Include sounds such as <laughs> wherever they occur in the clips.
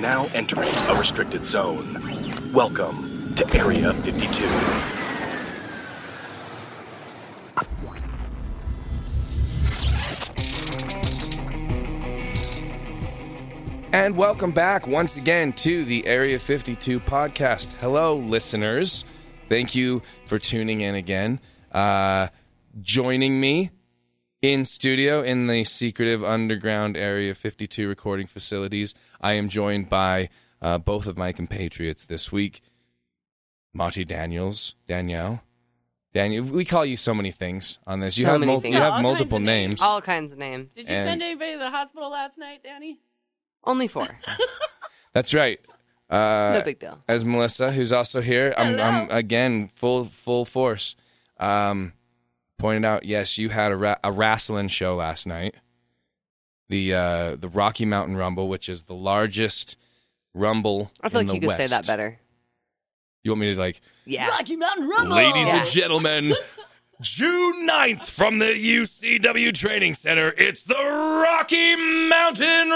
Now entering a restricted zone. Welcome to Area 52. And welcome back once again to the Area 52 podcast. Hello, listeners. Thank you for tuning in again. Uh, joining me in studio in the secretive underground Area 52 recording facilities, I am joined by uh, both of my compatriots this week Monty Daniels, Danielle. Daniel, we call you so many things on this. You So have many mul- things. you have all multiple names. names. All kinds of names. Did you And- send anybody to the hospital last night, Danny? Only four. <laughs> That's right. Uh, no big deal. as Melissa, who's also here. I'm, I'm again full full force. Um, pointed out, yes, you had a, ra- a wrestling show last night. The uh, the Rocky Mountain Rumble, which is the largest rumble. I feel in like you the could say that better. You want me to like, Yeah. Rocky Mountain Rumble. ladies and gentlemen, June 9th from the UCW Training Center, it's the Rocky Mountain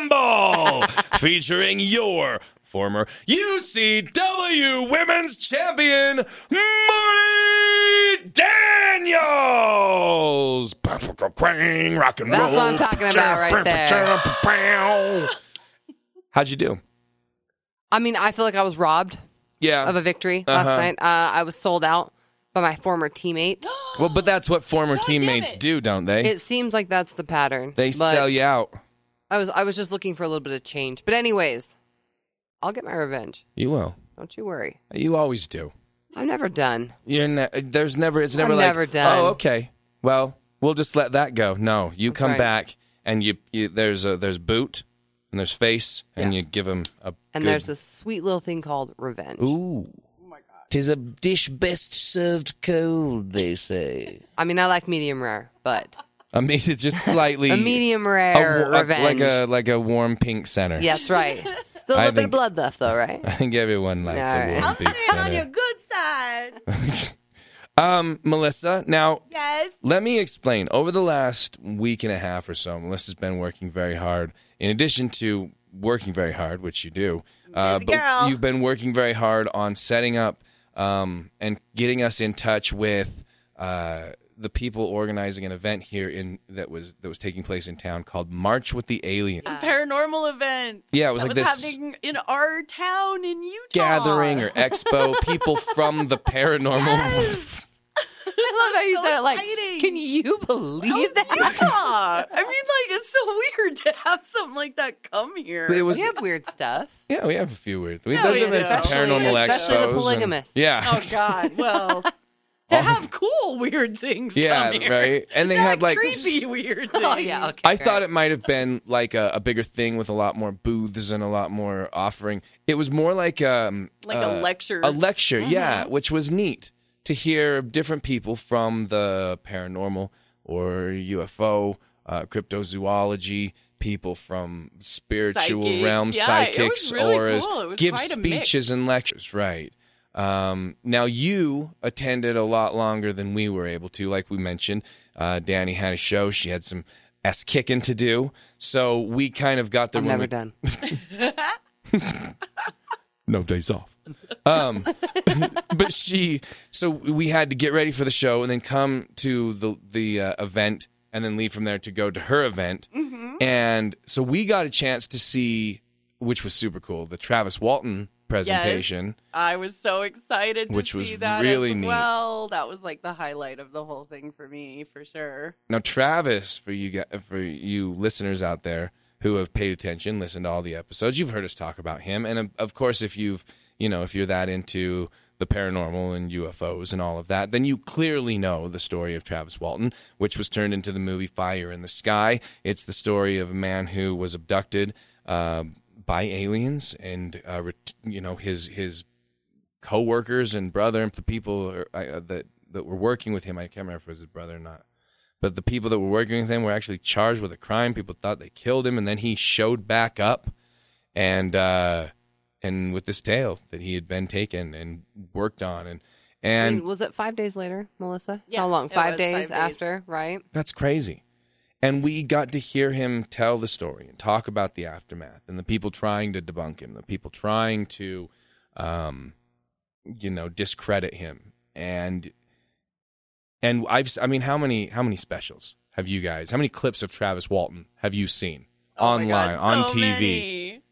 Rumble featuring your former UCW Women's Champion, Marty Daniels. Quang, rock and That's roll. what I'm talking about right there. How'd you do? I mean, I feel like I was robbed Yeah. of a victory last Uh-huh. night. Uh, I was sold out by my former teammate. <gasps> well, but that's what former damn teammates do, don't they? It seems like that's the pattern. they sell you out. I was I was just looking for a little bit of change. But anyways, I'll get my revenge. You will. Don't you worry. You always do. I'm never done. You're ne- there's never it's never I'm like never done. oh okay well we'll just let that go no you come right. back and you, you there's a there's boot and there's face and Yeah. you give him a And good- there's this sweet little thing called revenge. ooh Oh my god. tis a dish best served cold they say I mean, I like medium rare, but <laughs> I mean it's just <laughs> slightly a medium rare wa- a- revenge. like a like a warm pink center yeah, that's right. <laughs> Still a little bit of blood left, though, right? I think everyone likes All a right. warm I'm pink staying on your good side. um Melissa now yes. Let me explain. Over the last week and a half or so, Melissa's been working very hard. In addition to working very hard, which you do, uh, but girl. you've been working very hard on setting up um, and getting us in touch with uh, the people organizing an event here in that was that was taking place in town called March with the Aliens. It's a paranormal event. Yeah, it was that like was this happening in our town in Utah. gathering or expo. <laughs> People from the paranormal. I love how you so said it like, exciting. can you believe Oh, that? Utah. I mean, like, it's so weird to have something like that come here. It was We have weird stuff. yeah, we have a few weird. We, Yeah, those we events do. are paranormal Especially expos. the and- yeah. oh God. Well, <laughs> to have cool weird things. Yeah, come here. right. <laughs> And they Not had like creepy weird things. <laughs> Oh, yeah. Okay. I thought it might have been like a, a bigger thing with a lot more booths and a lot more offering. It was more like um Like uh, a lecture. a lecture, yeah, which was neat to hear different people from the paranormal or UFO, uh, cryptozoology, people from spiritual Psychics. realms, Yeah, it psychics, was really auras, cool. It was give quite a mix. speeches and lectures, right? Um, now you attended a lot longer than we were able to, like we mentioned. Uh, Danny had a show; she had some s kicking to do, so we kind of got the I'm never we- done. <laughs> no days off. Um, <laughs> but she, so we had to get ready for the show and then come to the the uh, event and then leave from there to go to her event. Mm-hmm. And so we got a chance to see, which was super cool, the Travis Walton presentation. I was so excited to Which was that really as neat. well. That was like the highlight of the whole thing for me, for sure. Now, Travis, for you for you listeners out there who have paid attention, listened to all the episodes, you've heard us talk about him, and of- of course, if you've you know if you're that into the paranormal and UFOs and all of that, then you clearly know the story of Travis Walton, which was turned into the movie Fire in the Sky. It's the story of a man who was abducted uh, by aliens, and uh, ret- you know his his co-workers and brother and the people uh, uh, that that were working with him. I can't remember if it was his brother or not. But the people that were working with him were actually charged with a crime. People thought they killed him, and then he showed back up, and uh, and with this tale that he had been taken and worked on, and I and mean, was it five days later, Melissa? Yeah, How long? Five days five days. after, right? that's crazy. And we got to hear him tell the story and talk about the aftermath and the people trying to debunk him, the people trying to, um, you know, discredit him. And and I've, I mean, how many how many specials have you guys? How many clips of Travis Walton have you seen Oh online God, on TV? many.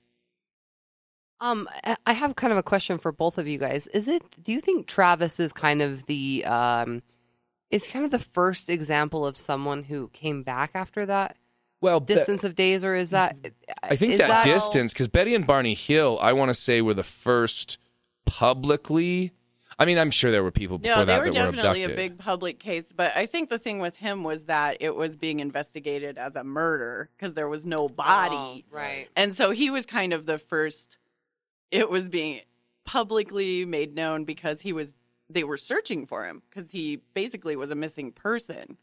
Um, I- I have kind of a question for both of you guys. Is it? Do you think Travis is kind of the um, is kind of the first example of someone who came back after that Well, the- distance of days, or is that? I think is that, distance, because Betty and Barney Hill, I want to say, were the first publicly. I mean, I'm sure there were people before No, they that were that were definitely abducted. a big public case, but I think the thing with him was that it was being investigated as a murder because there was no body. Oh, right. And so he was kind of the first it was being publicly made known because he was they were searching for him because he basically was a missing person.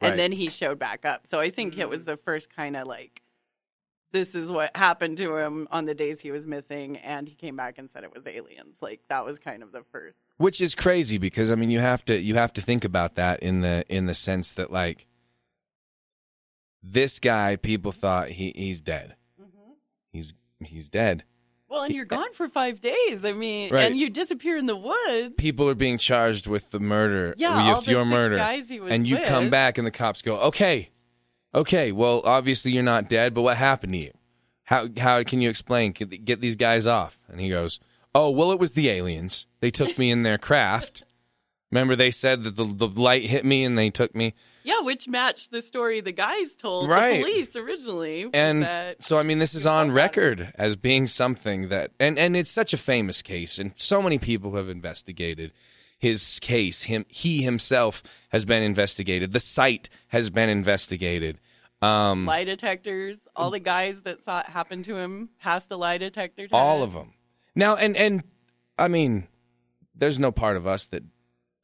Right. And then he showed back up. So I think it was the first kind of like this is what happened to him on the days he was missing and he came back and said it was aliens. Like that was kind of the first. which is crazy because I mean, you have to you have to think about that in the in the sense that like this guy, people thought he he's dead. Mm-hmm. He's he's dead. Well, and you're gone for 5 days. I mean, Right. and you disappear in the woods. People are being charged with the murder, Yeah, with your murder, guys he was and you come back and the cops go, okay, okay, well, obviously you're not dead, but what happened to you? How how can you explain? Get these guys off? And he goes, oh, well, it was the aliens. They took me in their craft. <laughs> Remember, they said that the the light hit me and they took me. Yeah, which matched the story the guys told Right. the police originally. and that- so I mean, this is on record as being something that, and and it's such a famous case, and so many people have investigated his case. Him, he himself has been investigated. The site has been investigated. Um, lie detectors, all the guys that saw it happen to him passed a lie detector test. all of them. Now, and and I mean, there's no part of us that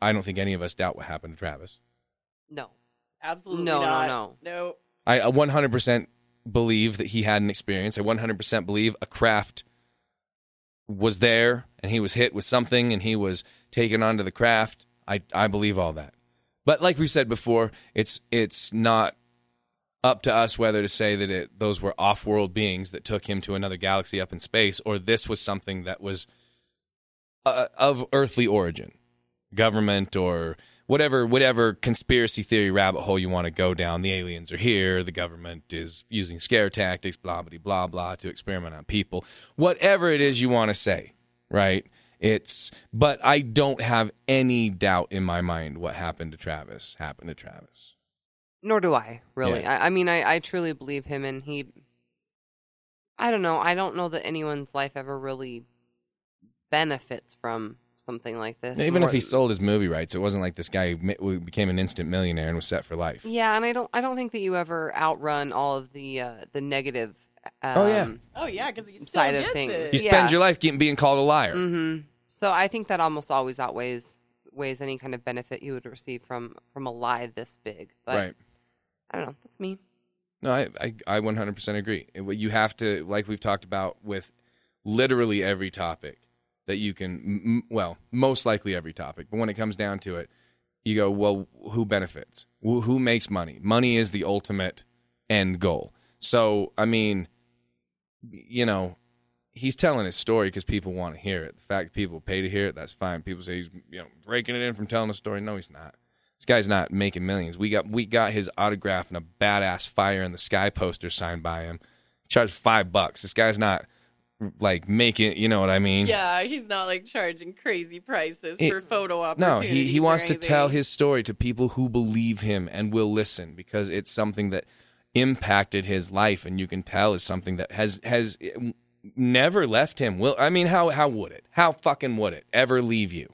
I don't think any of us doubt what happened to Travis. No. Absolutely No, no, not. no. No. I uh, 100% believe that he had an experience. I 100% believe a craft was there and he was hit with something and he was taken onto the craft. I, I believe all that. But like we said before, it's it's not up to us whether to say that it, those were off-world beings that took him to another galaxy up in space or this was something that was uh, of earthly origin, government or whatever whatever conspiracy theory rabbit hole you want to go down. The aliens are here. The government is using scare tactics, blah blah blah blah, to experiment on people. Whatever it is you want to say, right? It's but I don't have any doubt in my mind what happened to Travis happened to Travis. Nor do I, really. Yeah. I, I mean, I, I truly believe him, and he. I don't know. I don't know that anyone's life ever really benefits from something like this. Even more- if he sold his movie rights, it wasn't like this guy mi- became an instant millionaire and was set for life. Yeah, and I don't. I don't think that you ever outrun all of the uh, the negative. Um, Oh, yeah. Oh yeah, because he still Side of things. it. You Yeah. spend your life getting being called a liar. hmm So I think that almost always outweighs weighs any kind of benefit you would receive from from a lie this big. But right. I don't know. That's me. No, I, I, I 100% agree. You have to, like we've talked about with literally every topic that you can, well, most likely every topic, but when it comes down to it, you go, well, who benefits? Who, who makes money? Money is the ultimate end goal. So, I mean, you know, he's telling his story because people want to hear it. The fact that people pay to hear it, that's fine. People say he's, you know, breaking it in from telling a story. No, he's not. This guy's not making millions. We got we got his autograph and a badass fire in the sky poster signed by him. He charged five bucks. This guy's not like making you know what I mean? Yeah, he's not like charging crazy prices It- for photo opportunities. No, he, he wants to tell his story to people who believe him and will listen because it's something that impacted his life and you can tell is something that has has eh, never left him. Will I mean how how would it? How fucking would it ever leave you?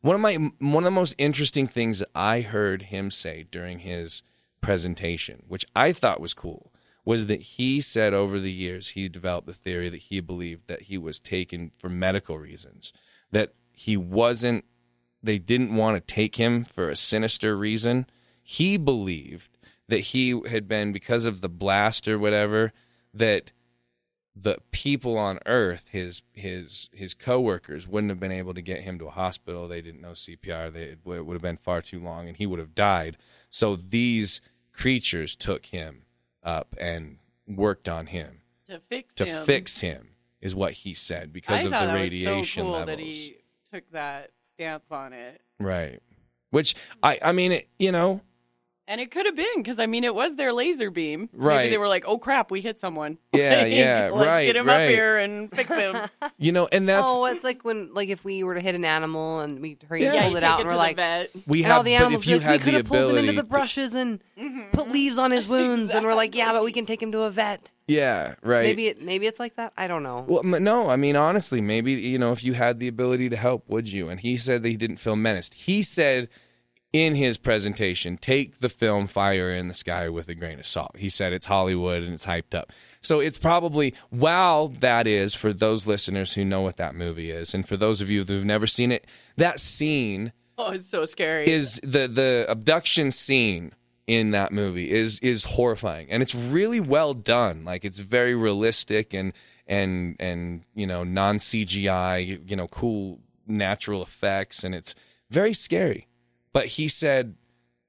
One of my one of the most interesting things that I heard him say during his presentation, which I thought was cool, was that he said over the years he developed the theory that he believed that he was taken for medical reasons, that he wasn't they didn't want to take him for a sinister reason. He believed that he had been because of the blast or whatever that the people on earth his his his coworkers wouldn't have been able to get him to a hospital. They didn't know CPR they, it would have been far too long and he would have died. So these creatures took him up and worked on him to fix to him. fix him is what he said because I of the radiation so cool levels. that he took that stance on it. Right. Which I I mean it, you know, And it could have been because I mean it was their laser beam. Right. Maybe they were like, "Oh crap, we hit someone." Yeah, <laughs> Like, yeah, <laughs> Let's right, get him right. up here and fix him. <laughs> you know, and that's oh, it's like when like if we were to hit an animal and we hurry and Yeah, yeah, pulled you it out it and we're like, vet. we and have all the animals if you like, we could have pulled him into the to- brushes and mm-hmm, put mm-hmm. leaves on his wounds, and we're like, yeah, but we can take him to a vet. yeah, right. Maybe it maybe it's like that. I don't know. Well, no, I mean honestly, maybe you know if you had the ability to help, would you? And he said that he didn't feel menaced. He said in his presentation, take the film Fire in the Sky with a grain of salt. He said it's Hollywood and it's hyped up. So it's probably while that is for those listeners who know what that movie is, and for those of you who've never seen it, that scene Oh, it's so scary. is the the abduction scene in that movie is is horrifying and it's really well done like it's very realistic and and and you know non CGI you know cool natural effects and it's very scary but he said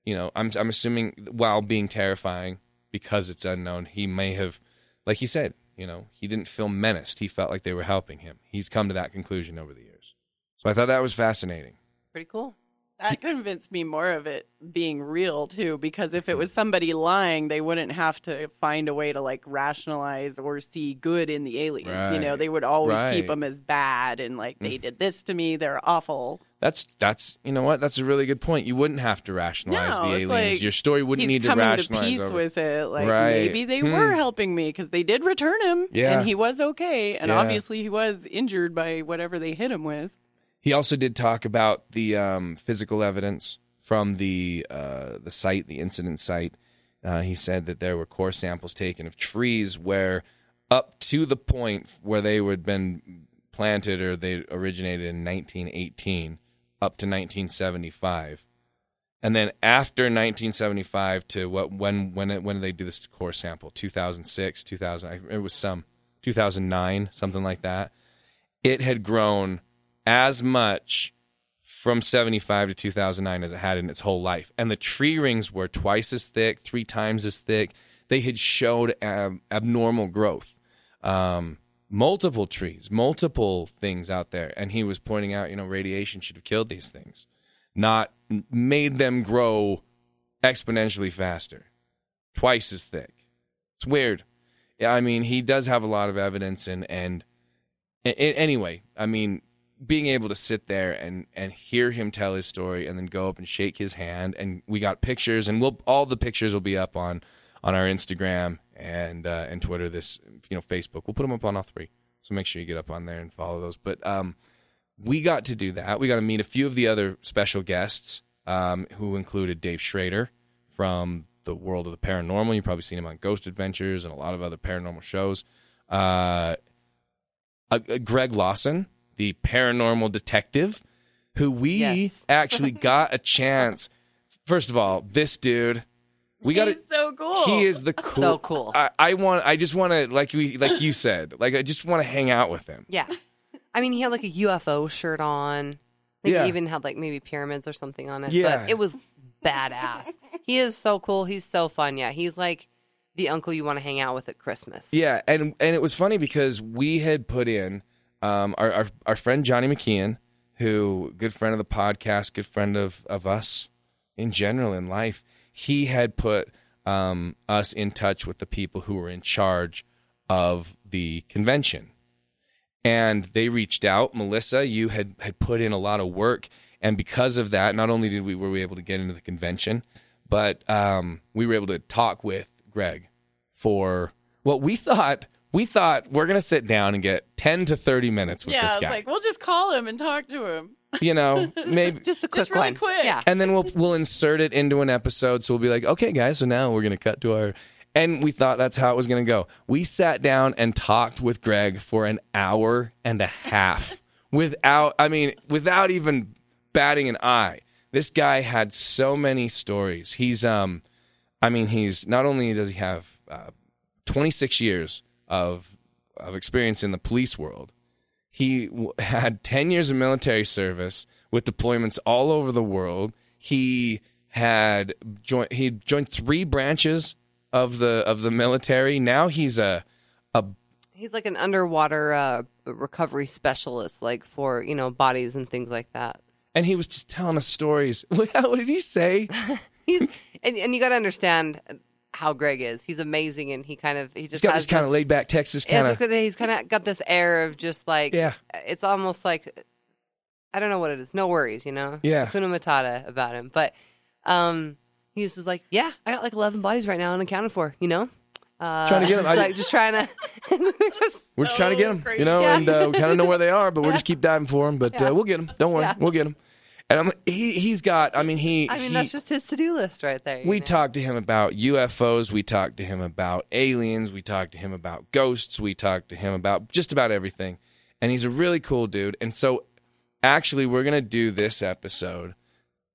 you know I'm I'm assuming while being terrifying because it's unknown he may have like he said you know he didn't feel menaced. He felt like they were helping him. He's come to that conclusion over the years. So I thought that was fascinating. Pretty cool. That convinced me more of it being real too, because if it was somebody lying, they wouldn't have to find a way to like rationalize or see good in the aliens. You know, they would always Right. Mm. keep them as bad and like they did this to me, they're awful. That's that's you know what that's a really good point. You wouldn't have to rationalize No, the aliens. like Your story wouldn't need to coming rationalize peace over- with it. Like Right. maybe they Hmm. were helping me because they did return him, Yeah. and he was okay, and Yeah. obviously he was injured by whatever they hit him with. He also did talk about the um, physical evidence from the uh, the site, the incident site. Uh, he said that there were core samples taken of trees where, up to the point where they had been planted or they originated in 1918, up to 1975, and then after 1975 to what when when it, when did they do this core sample? 2006, 2000. It was some 2009, something like that. It had grown as much from 75 to 2009 as it had in its whole life. And the tree rings were twice as thick, three times as thick. They had showed ab- abnormal growth. Um, multiple trees, multiple things out there. And he was pointing out, you know, radiation should have killed these things, not made them grow exponentially faster, twice as thick. It's weird. I mean, he does have a lot of evidence, and and a- a- anyway, I mean, being able to sit there and and hear him tell his story, and then go up and shake his hand, and we got pictures, and we'll all the pictures will be up on on our Instagram and uh, and Twitter. This you know Facebook, we'll put them up on all three. So make sure you get up on there and follow those. But um, we got to do that. We got to meet a few of the other special guests, um, who included Dave Schrader from the world of the paranormal. You've probably seen him on Ghost Adventures and a lot of other paranormal shows. Uh, uh, Greg Lawson, the paranormal detective, who we Yes. <laughs> actually got a chance. First of all, this dude, we got He's so cool. He is the cool. So cool. I, I want. I just want to, like we, like you said, like I just want to hang out with him. Yeah. I mean, he had like a UFO shirt on. Yeah. he even had like maybe pyramids or something on it. Yeah. But it was badass. he is so cool. He's so fun. Yeah. He's like the uncle you want to hang out with at Christmas. Yeah, and and it was funny because we had put in um, our, our our friend Johnny McKeon, who good friend of the podcast, good friend of of us in general in life. He had put um, us in touch with the people who were in charge of the convention, and they reached out. Melissa, you had had put in a lot of work, and because of that, not only did we were we able to get into the convention, but um, we were able to talk with Greg for what we <laughs> thought. We thought we're gonna sit down and get ten to thirty minutes with yeah, this it's guy. like we'll just call him and talk to him. you know, <laughs> maybe. Just a quick Just really one. quick. Yeah. and then we'll we'll insert it into an episode. So we'll be like, okay, guys, so now we're gonna cut to our. And we thought that's how it was gonna go. We sat down and talked with Greg for an hour and a half <laughs> without. I mean, without even batting an eye. This guy had so many stories. He's um, I mean, he's not only does he have uh, 26 years of of experience in the police world, he w- had 10 years of military service with deployments all over the world. He had joined. He joined three branches of the of the military. Now he's a a He's like an underwater uh, recovery specialist, like for you know bodies and things like that. and he was just telling us stories. <laughs> What did he say? <laughs> He's and, and you got to understand how Greg is. He's amazing, and he kind of he He's just got has this kind of laid back Texas Yeah, kind it's of. like that he's kind of got this air of just like Yeah. It's almost like I don't know what it is. No worries, you know. Yeah. Kuna Matata about him, but um, he was just like, yeah, I got like eleven bodies right now unaccounted for, you know. Uh, Trying to get 'em. <laughs> just I- like just trying to. <laughs> We're just trying to get him, you know, Yeah. and uh, we kind of know where they are, but we'll just keep diving for them. But Yeah. uh, we'll get them. Don't worry, Yeah. we'll get them. And I'm, he he's got. I mean, he. I mean, he- that's just his to do list right there. We know? talked to him about UFOs. We talked to him about aliens. We talked to him about ghosts. We talked to him about just about everything. And he's a really cool dude. And so, actually, we're going to do this episode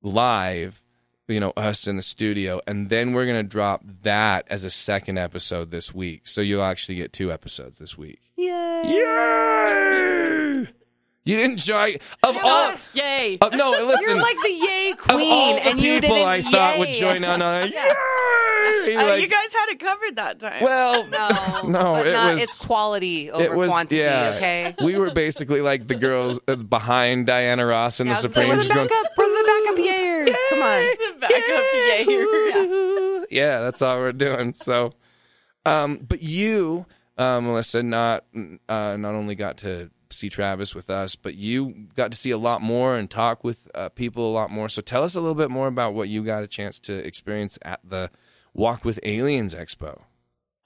live, you know, us in the studio. And then we're going to drop that as a second episode this week. So you'll actually get two episodes this week. Yay! Yay! You didn't enjoy of all. Yay! Uh, no, listen. You're like the yay of queen, all the and you people didn't I thought would yay. join on a <laughs> yay! Uh, Like- you guys had it covered that time. Well, <laughs> No, <laughs> no, but it not, was it's quality over it was quantity. yeah. Okay. We were basically like the girls uh, behind Diana Ross and Yeah, the I like, Supremes. We're the just going, backup. We're the backup yayers. Come on. back up, yay! yeah, that's all we're doing. So, um, but you, uh, Melissa, not uh, not only got to see Travis with us, but you got to see a lot more and talk with uh, people a lot more. So, tell us a little bit more about what you got a chance to experience at the Walk with Aliens Expo.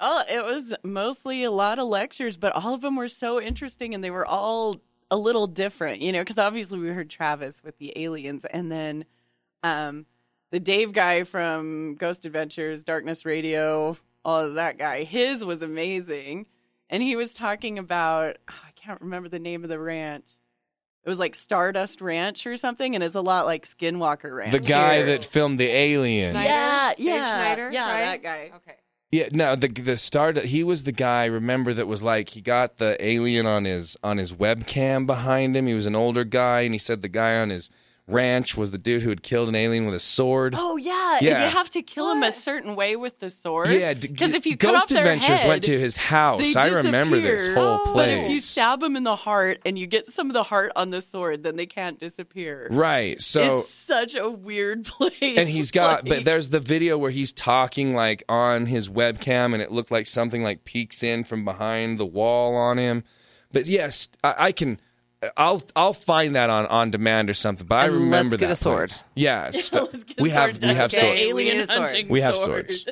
Oh, it was mostly a lot of lectures, but all of them were so interesting and they were all a little different, you know, because obviously we heard Travis with the aliens and then um, the Dave guy from Ghost Adventures, Darkness Radio, all of that guy. His was amazing. And he was talking about, can't remember the name of the ranch. It was like Stardust Ranch or something, and it's a lot like Skinwalker Ranch. The guy here. that filmed the aliens. Snyder? Yeah, Dave yeah, Schneider, yeah, right? that guy. Okay. Yeah, no, the the star he was the guy. Remember that was like he got the alien on his on his webcam behind him. He was an older guy, and he said the guy on his ranch was the dude who had killed an alien with a sword. Oh yeah, Yeah. you have to kill him a certain way with the sword. yeah, d- because if you Ghost cut off their Adventures head, went to his house. they I remember this disappear. whole Oh. But if you stab him in the heart and you get some of the heart on the sword, then they can't disappear. right, so it's such a weird <laughs> place. and he's got but there's the video where he's talking like on his webcam and it looked like something like peeks in from behind the wall on him but yes i, I can I'll I'll find that on on demand or something. But I And remember let's get that a sword. place. Yeah, <laughs> st- Let's get a we have sword we have. Okay. swords. we alien need a hunting We have swords.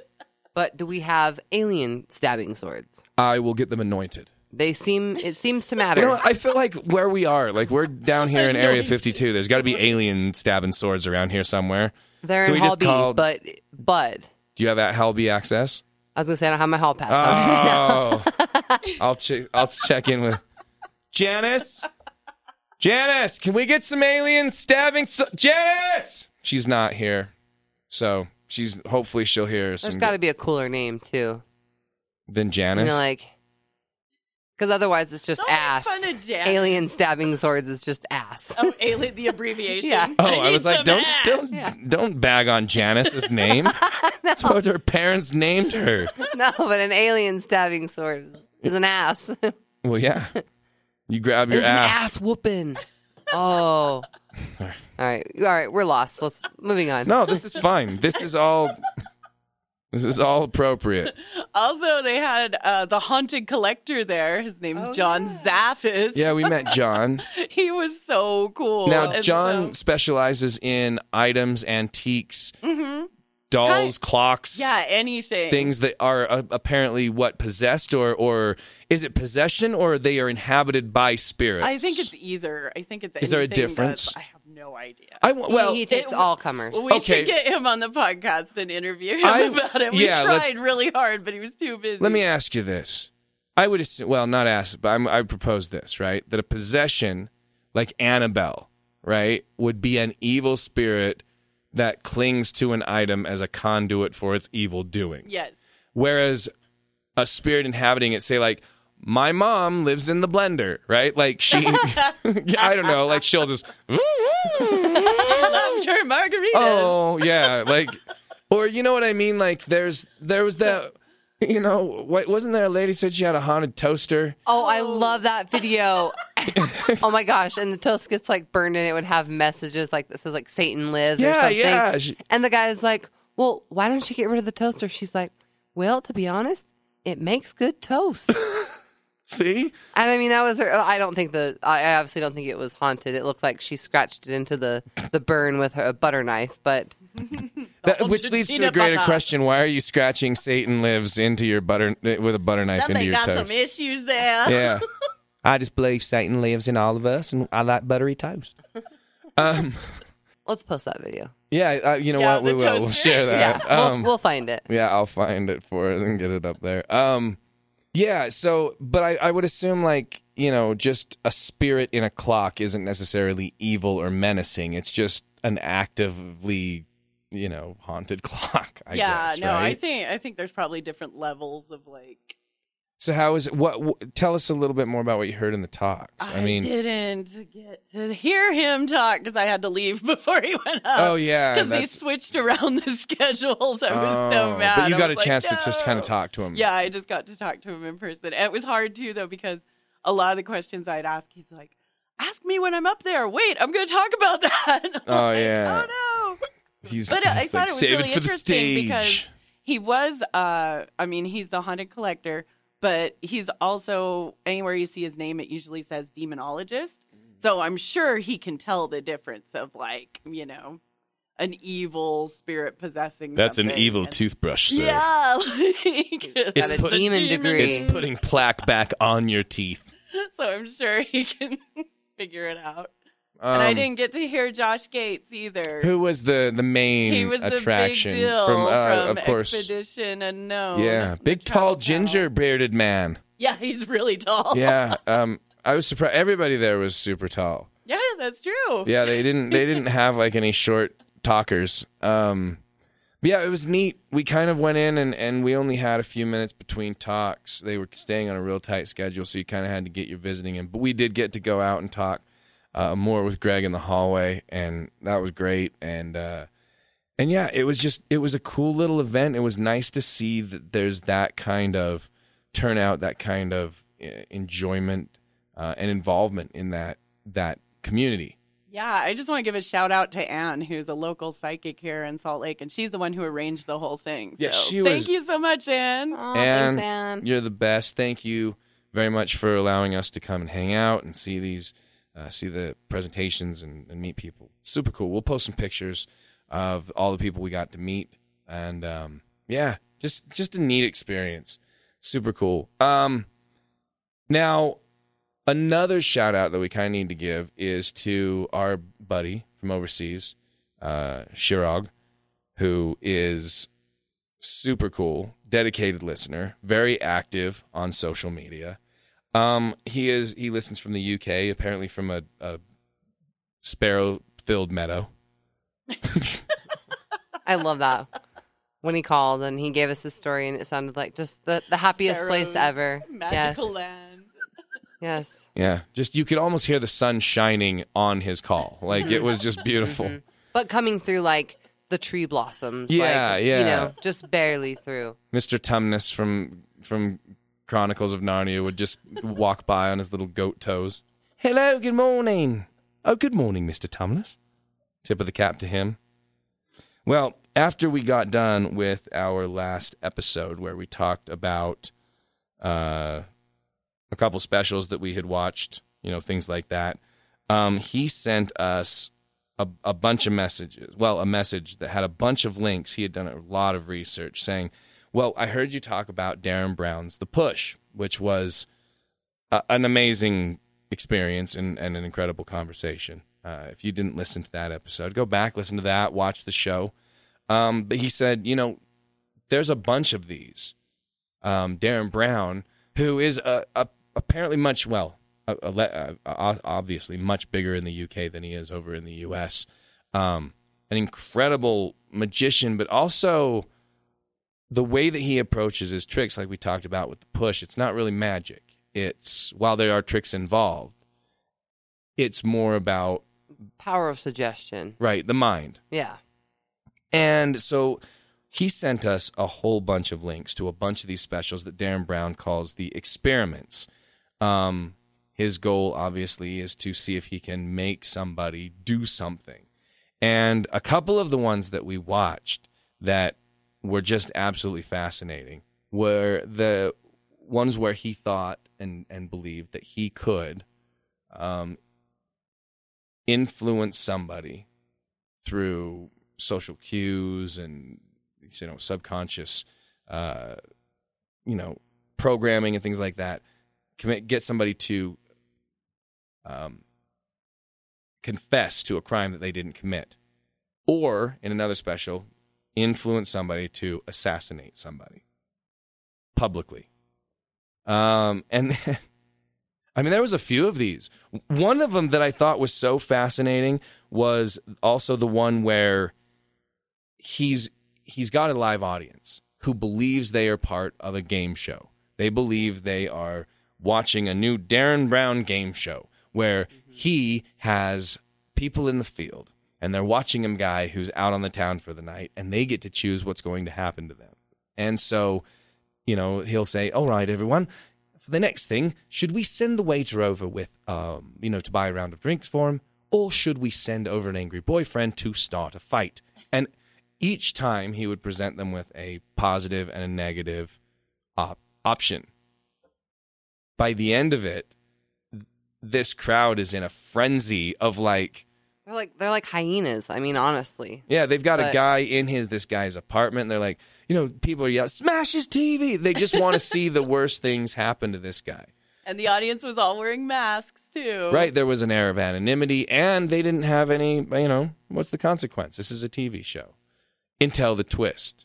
But do we have alien stabbing swords? I will get them anointed. They seem. It seems to matter. You know. I feel like where we are, like we're down here in Area 52. There's got to be alien stabbing swords around here somewhere. They're Can in we Hall B, call- but but Do you have that Hell B access? I was gonna say I don't have my hall pass. on. <laughs> Oh, I'll check. I'll check in with Janice. Janice, can we get some alien stabbing? So- Janice, she's not here, so she's hopefully she'll hear There's some got to be a cooler name too. than You Janice. know, like because otherwise it's just Don't make ass. fun of Janice. Alien stabbing swords is just ass. Oh, alien, the abbreviation. Yeah. Oh, I need was like, some don't ass. don't Yeah. don't bag on Janice's <laughs> name. That's what her parents named her. no, but an alien stabbing sword is an ass. Well, yeah. <laughs> You grab your an ass. ass whooping. Oh. All right, all right, we're lost. Let's moving on. No, this is fine. This is all. This is all appropriate. Also, they had uh, the haunted collector there. His name's Oh, John Zaffis. Yeah, we met John. <laughs> he was so cool. Now, And John so- specializes in items, antiques, dolls, Kind- clocks, yeah, anything. things that are uh, apparently what possessed, or or is it possession, or they are inhabited by spirits? I think it's either. I think it's. Is there a anything difference? I have no idea. I w- He- well, he, takes it- all comers. we okay. should get him on the podcast and interview him I- about it. We yeah, let's- tried really hard, but he was too busy. Let me ask you this. I would assume, well, not ask, but I'm, I propose this, right? That a possession like Annabelle, right, would be an evil spirit that clings to an item as a conduit for its evil doing. Yes. Whereas a spirit inhabiting it, say like my mom lives in the blender, right? Like she, <laughs> <laughs> I don't know, like she'll just, <laughs> Loved her margaritas. oh yeah, like, or you know what I mean? Like there's there was that, <laughs> you know, what wasn't there a lady said she had a haunted toaster? Oh, I love that video. <laughs> oh my gosh. And the toast gets like burned and it would have messages like this is like Satan lives or Yeah, something. yeah. She- And the guy's like, Well, why don't you get rid of the toaster? She's like, Well, to be honest, it makes good toast. <laughs> See, and I mean that was her oh, I don't think the I obviously don't think it was haunted. It looked like she scratched it into the the burn with her a butter knife, but <laughs> that, which leads to a peanut greater butter. question: Why are you scratching Satan lives into your butter with a butter knife into Something your got toast? some issues there. Yeah. <laughs> I just believe Satan lives in all of us, and I like buttery toast. <laughs> Um, let's post that video. yeah, uh, you know Yeah, what? We will. We'll share that. Yeah. Um, we'll, we'll find it. yeah, I'll find it for us and get it up there. Um, yeah. So, but I, I would assume like you know, just a spirit in a clock isn't necessarily evil or menacing. It's just an actively, you know, haunted <laughs> clock. I yeah, guess, no, I think I think there's probably different levels of like. So how is it? What, what? Tell us a little bit more about what you heard in the talks. I, mean, didn't get to hear him talk because I had to leave <laughs> before he went up. oh yeah, because they switched around the <laughs> schedules. I was Oh, so mad. But you got a like, chance to just kind of talk to him. Yeah, I just got to talk to him in person. It was hard too, though, because a lot of the questions I'd ask, he's like, "Ask me when I'm up there." Wait, I'm going to talk about that. Oh, like, yeah. Oh no. He's, But I he's thought like, it was really it for the interesting stage. because he was. Uh, I mean, he's the haunted collector, but he's also anywhere you see his name, it usually says demonologist. So I'm sure he can tell the difference of like you know an evil spirit possessing. That's something. And- toothbrush, sir. Yeah, <laughs> like, got a demon degree. It's putting plaque back on your teeth. <laughs> so I'm sure he can <laughs> figure it out. And I Um, didn't get to hear Josh Gates either. Who was the the main he was attraction the big deal from, uh, from of course, Expedition Unknown. yeah, big, tall, ginger bearded man. Yeah, he's really tall. Yeah, <laughs> um, I was surprised. Everybody there was super tall. Yeah, that's true. Yeah, they didn't they didn't <laughs> have like any short talkers. Um, but yeah, it was neat. We kind of went in and, and we only had a few minutes between talks. They were staying on a real tight schedule, so you kind of had to get your visiting in. But we did get to go out and talk uh, more with Greg in the hallway, and that was great. And uh, and yeah, it was just it was a cool little event. It was nice to see that there's that kind of turnout, that kind of uh, enjoyment uh, and involvement in that that community. Yeah, I just want to give a shout out to Anne, who's a local psychic here in Salt Lake, and she's the one who arranged the whole thing. Yeah, So she Thank was- you so much, Anne. Oh, Anne, thanks, Anne. You're the best. Thank you very much for allowing us to come and hang out and see these, uh, see the presentations and, and meet people. Super cool. We'll post some pictures of all the people we got to meet, and um, yeah, just just a neat experience. Super cool. Um, now, another shout out that we kind of need to give is to our buddy from overseas, uh, Shirog, who is super cool, dedicated listener, very active on social media. Um, he is he listens from the UK, apparently from a, a sparrow filled meadow. I love that. When he called and he gave us his story, and it sounded like just the, the happiest place ever. Magical yes. land. Yes. Yeah, just you could almost hear the sun shining on his call. Like it was just <laughs> beautiful. But coming through like the tree blossoms. Yeah, like, yeah. You know, just barely through. Mr. Tumnus from from Chronicles of Narnia would just walk by on his little goat toes. Hello, good morning. Oh, good morning, Mr. Tumnus. Tip of the cap to him. Well, after we got done with our last episode where we talked about uh, a couple specials that we had watched, you know, things like that, um, he sent us a, a bunch of messages. Well, a message that had a bunch of links. He had done a lot of research saying, Well, I heard you talk about Derren Brown's The Push, which was a, an amazing experience and, and an incredible conversation. Uh, if you didn't listen to that episode, go back, listen to that, watch the show. Um, but he said, you know, there's a bunch of these. Um, Derren Brown, who is a, a, apparently much well, a, uh, obviously much bigger in the UK than he is over in the US. Um, an incredible magician, but also the way that he approaches his tricks, like we talked about with the push, it's not really magic. it's while there are tricks involved, it's more about Power of suggestion. right the mind. Yeah. And so he sent us a whole bunch of links to a bunch of these specials that Derren Brown calls the experiments. Um, his goal, obviously, is to see if he can make somebody do something. And a couple of the ones that we watched that were just absolutely fascinating. Were the ones where he thought and, and believed that he could um, influence somebody through social cues and you know subconscious uh, you know programming and things like that commit get somebody to um, confess to a crime that they didn't commit. Or in another special influence somebody to assassinate somebody publicly um, and <laughs> I mean, there was a few of these. One of them that I thought was so fascinating was also the one where he's he's got a live audience who believes they are part of a game show. They believe they are watching a new Derren Brown game show where he has people in the field and they're watching a guy who's out on the town for the night and they get to choose what's going to happen to them. And so, you know, he'll say, "All right, everyone, for the next thing, should we send the waiter over with, um, you know, to buy a round of drinks for him, or should we send over an angry boyfriend to start a fight? And each time he would present them with a positive and a negative op- option. By the end of it, this crowd is in a frenzy of like, They're like they're like hyenas. I mean, honestly. yeah, they've got a guy in his this guy's apartment. And they're like, you know, people are yelling, "Smash his TV!" They just want to <laughs> see the worst things happen to this guy. And the audience was all wearing masks too. Right, there was an air of anonymity, and they didn't have any. You know, what's the consequence? This is a TV show. Until the twist,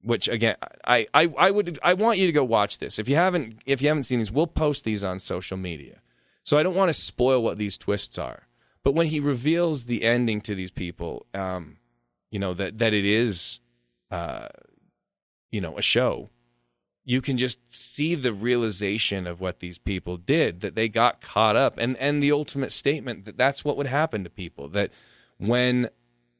which again, I, I, I would, I want you to go watch this. If you haven't, if you haven't seen these, we'll post these on social media. So I don't want to spoil what these twists are. But when he reveals the ending to these people, um, you know that that it is, uh, you know, a show you can just see the realization of what these people did that they got caught up and and the ultimate statement that that's what would happen to people that when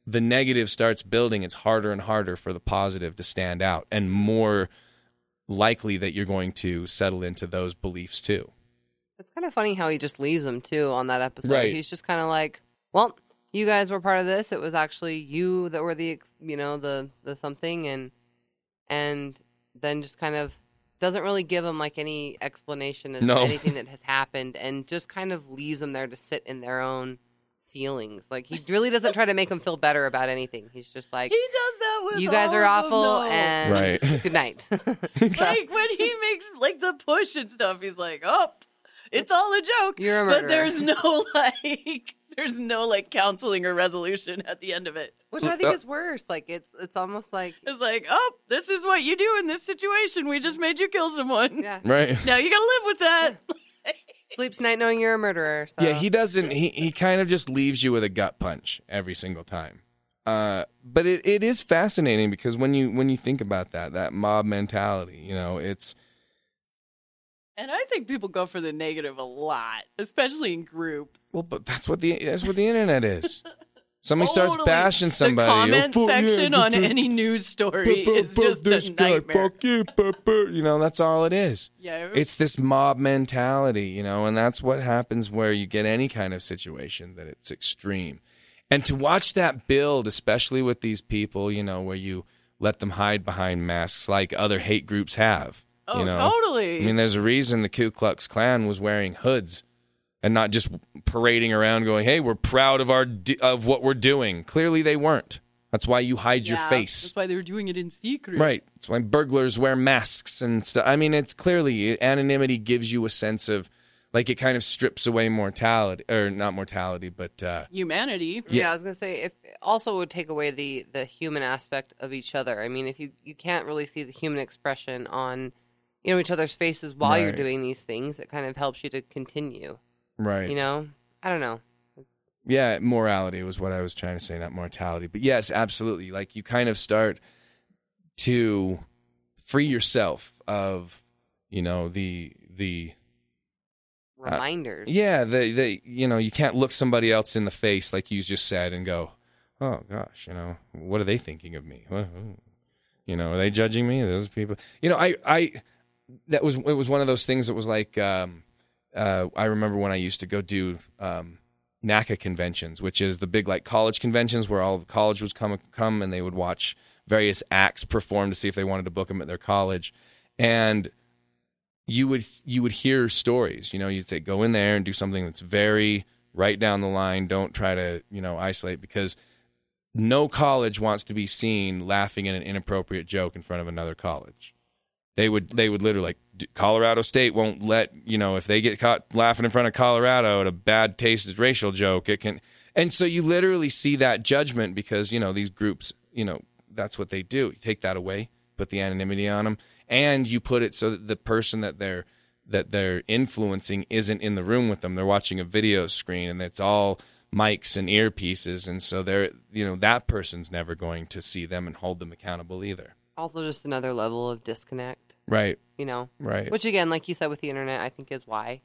the negative starts building it's harder and harder for the positive to stand out and more likely that you're going to settle into those beliefs too It's kind of funny how he just leaves them too on that episode. Right. He's just kind of like, "Well, you guys were part of this. It was actually you that were the, you know, the the something," and and then just kind of doesn't really give them like any explanation as No. to <laughs> anything that has happened, and just kind of leaves them there to sit in their own feelings. Like he really doesn't try to make them feel better about anything. He's just like, He does that with "You guys are all them, awful," though. and Right. good night. <laughs> <laughs> like when he makes like the push and stuff, he's like, "Oh, it's all a joke." You're a murderer. but there's no <laughs> like, there's no like counseling or resolution at the end of it. Which I think is worse. Like it's it's almost like It's like, "Oh, this is what you do in this situation. We just made you kill someone. yeah. right <laughs> Now you gotta live with that." <laughs> Sleeps night knowing you're a murderer. So. Yeah, he doesn't. He he kind of just leaves you with a gut punch every single time. Uh, but it, it is fascinating because when you when you think about that that mob mentality, you know, it's and I think people go for the negative a lot, especially in groups. well, but that's what the that's what the internet is. Somebody starts bashing somebody. The oh, comment fuck section on any news story is just this a guy, nightmare. Fuck you, you know, that's all it is. Yeah, It's this mob mentality, you know, and that's what happens where you get any kind of situation that it's extreme. And to watch that build, especially with these people, you know, where you let them hide behind masks like other hate groups have. Oh, you know? totally. I mean, there's a reason the Ku Klux Klan was wearing hoods and not just parading around going, "Hey, we're proud of our of what we're doing." Clearly, they weren't. That's why you hide your face. That's why they were doing it in secret. Right. That's why burglars wear masks and stuff. I mean, it's clearly anonymity gives you a sense of like it kind of strips away mortality or not mortality, but uh, Humanity. Yeah. I was gonna say if also would take away the the human aspect of each other. I mean, if you you can't really see the human expression on you know each other's faces while you're doing these things, it kind of helps you to continue. right. You know, I don't know. It's, Yeah, morality was what I was trying to say, not mortality. But yes, absolutely. Like you kind of start to free yourself of, you know, the the uh, reminders. Yeah, they they you know you can't look somebody else in the face like you just said and go, oh gosh, you know what are they thinking of me? What, hmm, you know, are they judging me? Those people, you know, I I that was it was one of those things that was like um, uh, I remember when I used to go do um, NACA conventions, which is the big like college conventions where all the college would come come and they would watch various acts perform to see if they wanted to book them at their college, and you would you would hear stories. You know, you'd say go in there and do something that's very right down the line. Don't try to you know isolate because no college wants to be seen laughing at an inappropriate joke in front of another college. They would they would literally like Colorado State won't let you know if they get caught laughing in front of Colorado at a bad tasted racial joke it can and so you literally see that judgment because you know these groups you know that's what they do. You take that away put the anonymity on them and you put it so that the person that they're that they're influencing isn't in the room with them they're watching a video screen and it's all mics and earpieces and so they're you know that person's never going to see them and hold them accountable either Also, just another level of disconnect. right You know, right which again, like you said with the internet, I think is why.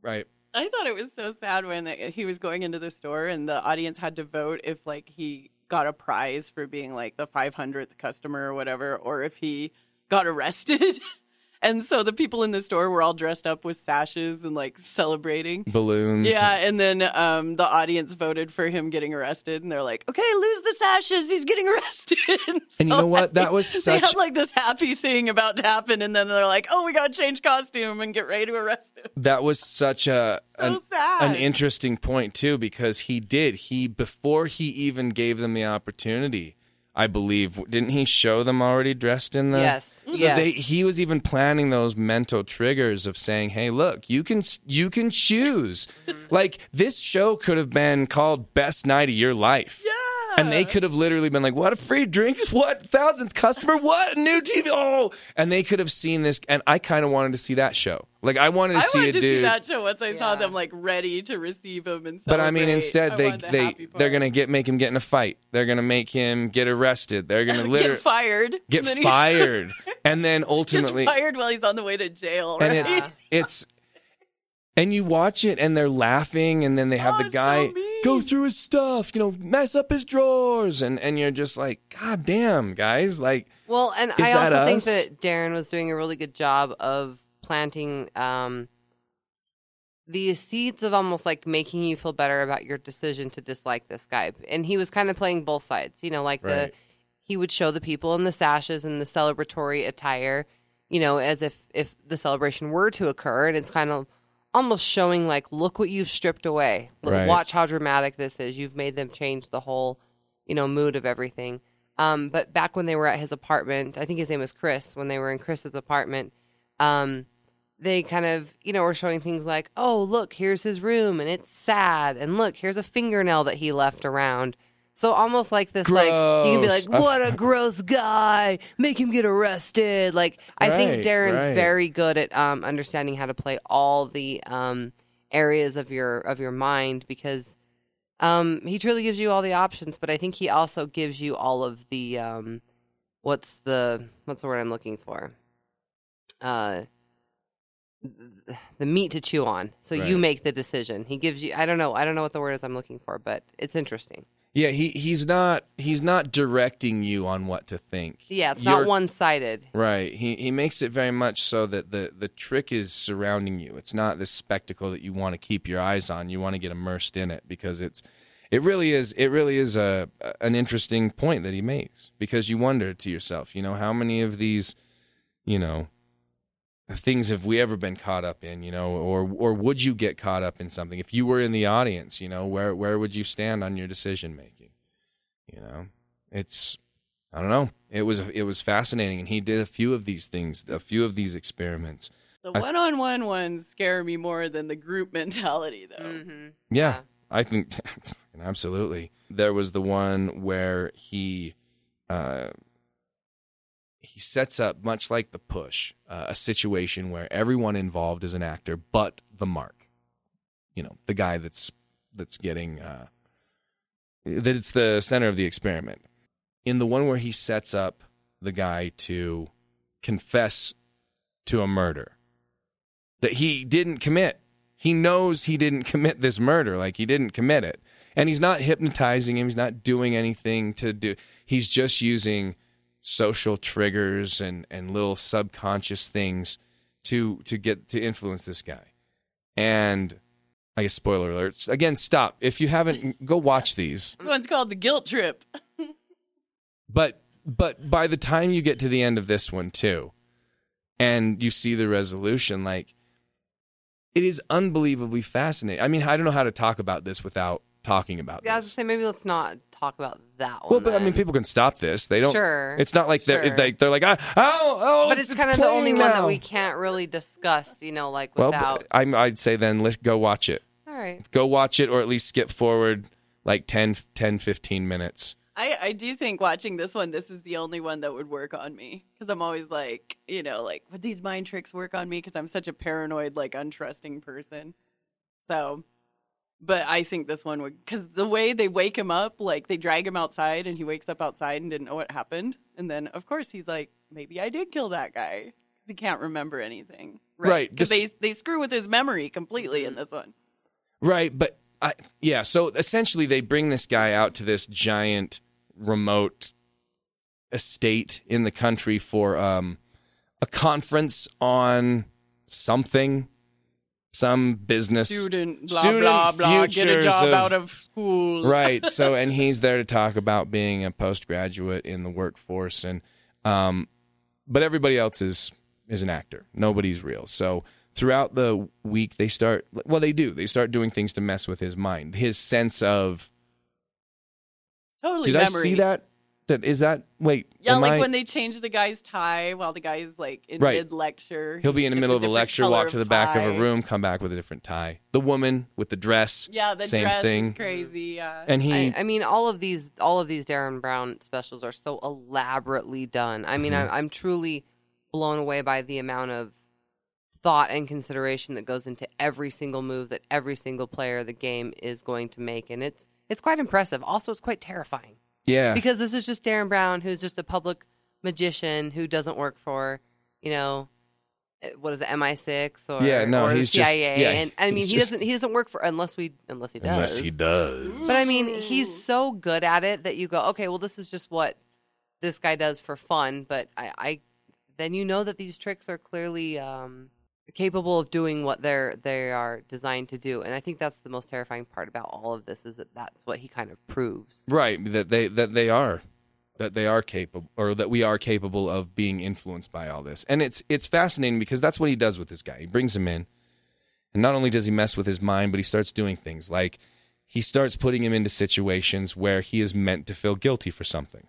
right I thought it was so sad when he was going into the store and the audience had to vote if like he got a prize for being like the 500th customer or whatever, or if he got arrested. <laughs> and so the people in the store were all dressed up with sashes and like celebrating. balloons Yeah, and then um, the audience voted for him getting arrested, and they're like, "Okay, lose the sashes. He's getting <laughs> arrested." And you know what? That was they such- had like this happy thing about to happen, and then they're like, "Oh, we got to change costume and get ready to arrest him." that was such a So an, sad. an interesting point too because he did he before he even gave them the opportunity i believe didn't he show them already dressed in the Yes. so Yes. they he was even planning those mental triggers of saying hey look you can you can choose <laughs> like this show could have been called best night of your life Yeah. And they could have literally been like, "What a free drink! What thousandth customer? What new TV? Oh!" And they could have seen this, and I kind of wanted to see that show. Like I wanted to I see wanted a to dude, see that show once I saw them like ready to receive him and. but I mean, instead I they the they they're gonna get make him get in a fight. They're gonna make him get arrested. They're gonna literally <laughs> get fired. get And fired, and then <laughs> Gets ultimately, fired while he's on the way to jail. and right? it's it's. And you watch it, and they're laughing, and then they have Oh, the guy so go through his stuff, you know, mess up his drawers, and and you're just like, God damn, guys, like, Well, and I also think that Derren was doing a really good job of planting um, the seeds of almost like making you feel better about your decision to dislike this guy. And he was kind of playing both sides, you know, like the he would show the people in the sashes and the celebratory attire, you know, as if if the celebration were to occur, and it's kind of almost showing like, look what you've stripped away. Right. Watch how dramatic this is. You've made them change the whole, you know, mood of everything. Um, but back when they were at his apartment, I think his name was Chris. When they were in Chris's apartment, um, they kind of, you know, were showing things like, "Oh, look, here's his room, and it's sad, and look, here's a fingernail that he left around." So almost like this, like you can be like, Gross. "What a gross guy! Make him get arrested!" Like I Right, think Derren's right. very good at um, understanding how to play all the um, areas of your of your mind because um, he truly gives you all the options. But I think he also gives you all of the um, what's the what's the word I'm looking for? Uh, the meat to chew on. So you Right. make the decision. He gives you. I don't know. I don't know what the word is I'm looking for, but it's interesting. Yeah, he he's not he's not directing you on what to think. Yeah, it's You're- not one sided. Right. He he makes it very much so that the the trick is surrounding you. It's not this spectacle that you want to keep your eyes on. You want to get immersed in it because it's it really is it really is a an interesting point that he makes because you wonder to yourself, you know, how many of these, you know, things have we ever been caught up in, you know, or or would you get caught up in something if you were in the audience, you know, where where would you stand on your decision making? You know, it's I don't know. It was it was fascinating, and he did a few of these things, a few of these experiments. the one-on-one ones scare me more than the group <laughs> mentality, though. Mm-hmm. Yeah, I think <laughs> absolutely. There was the one where he uh, he sets up much like the push, uh, a situation where everyone involved is an actor, but the mark. You know, the guy that's that's getting uh, that it's the center of the experiment. In the one where he sets up the guy to confess to a murder that he didn't commit he knows he didn't commit this murder. Like he didn't commit it. And he's not hypnotizing him. He's not doing anything to do. He's just using social triggers and, and little subconscious things to to get to influence this guy. And I guess spoiler alerts. Again, stop. If you haven't go watch these. This one's called the guilt trip. But but by the time you get to the end of this one too, and you see the resolution, like it is unbelievably fascinating. I mean, I don't know how to talk about this without talking about Yeah, I was this. gonna say maybe let's not talk about that one. Well, but I mean, people can stop this. They don't. Sure, It's not like they're sure. it's like they're like, ah, oh, oh, but it's, kind of the only playing one that we can't really discuss. You know, like Well, without. but I'm, I'd say then let's go watch it. All right. Go watch it, or at least skip forward like 10, 10 15 minutes. I, I do think watching this one, this is the only one that would work on me because I'm always like, you know, like would these mind tricks work on me? Because I'm such a paranoid, like untrusting person. So, but I think this one would because the way they wake him up, like they drag him outside and he wakes up outside and didn't know what happened, and then of course he's like, maybe I did kill that guy. Because he can't remember anything, Right, Because just- they they screw with his memory completely in this one. Right, but I, yeah. So essentially, they bring this guy out to this giant remote estate in the country for um, a conference on something, some business. Student, blah Student blah blah, get a job of- out of school, <laughs> right. So, <laughs> and he's there to talk about being a postgraduate in the workforce, and um, but everybody else is is an actor. Nobody's real. So throughout the week, they start. Well, they do. They start doing things to mess with his mind, his sense of. Totally Did memory. I see that? That is that. Wait. Yeah, like I- when they change the guy's tie while the guy's like in Right. mid lecture. He'll be in the middle of a lecture, walk to the back of a room, come back with a different tie. The woman with the dress, Yeah, the same dress thing. is crazy. Yeah. and he. I, I mean, all of these, all of these Derren Brown specials are so elaborately done. I mean, Mm-hmm. I'm, I'm truly blown away by the amount of thought and consideration that goes into every single move that every single player of the game is going to make, and it's it's quite impressive. Also, it's quite terrifying yeah. because this is just Derren Brown, who's just a public magician who doesn't work for, you know. eh, What is it, MI6 or Yeah, no, or the he's just- yeah, and I mean, he just- doesn't he doesn't work for unless we unless he does Unless he does. but I mean, he's so good at it that you go, okay, well, this is just what this guy does for fun. But I, I then you know that these tricks are clearly um, capable of doing what they're they are designed to do. And I think that's the most terrifying part about all of this is that that's what he kind of proves. Right, that they that they are that they are capable or that we are capable of being influenced by all this. And it's it's fascinating because that's what he does with this guy. He brings him in. And not only does he mess with his mind, but he starts doing things like he starts putting him into situations where he is meant to feel guilty for something.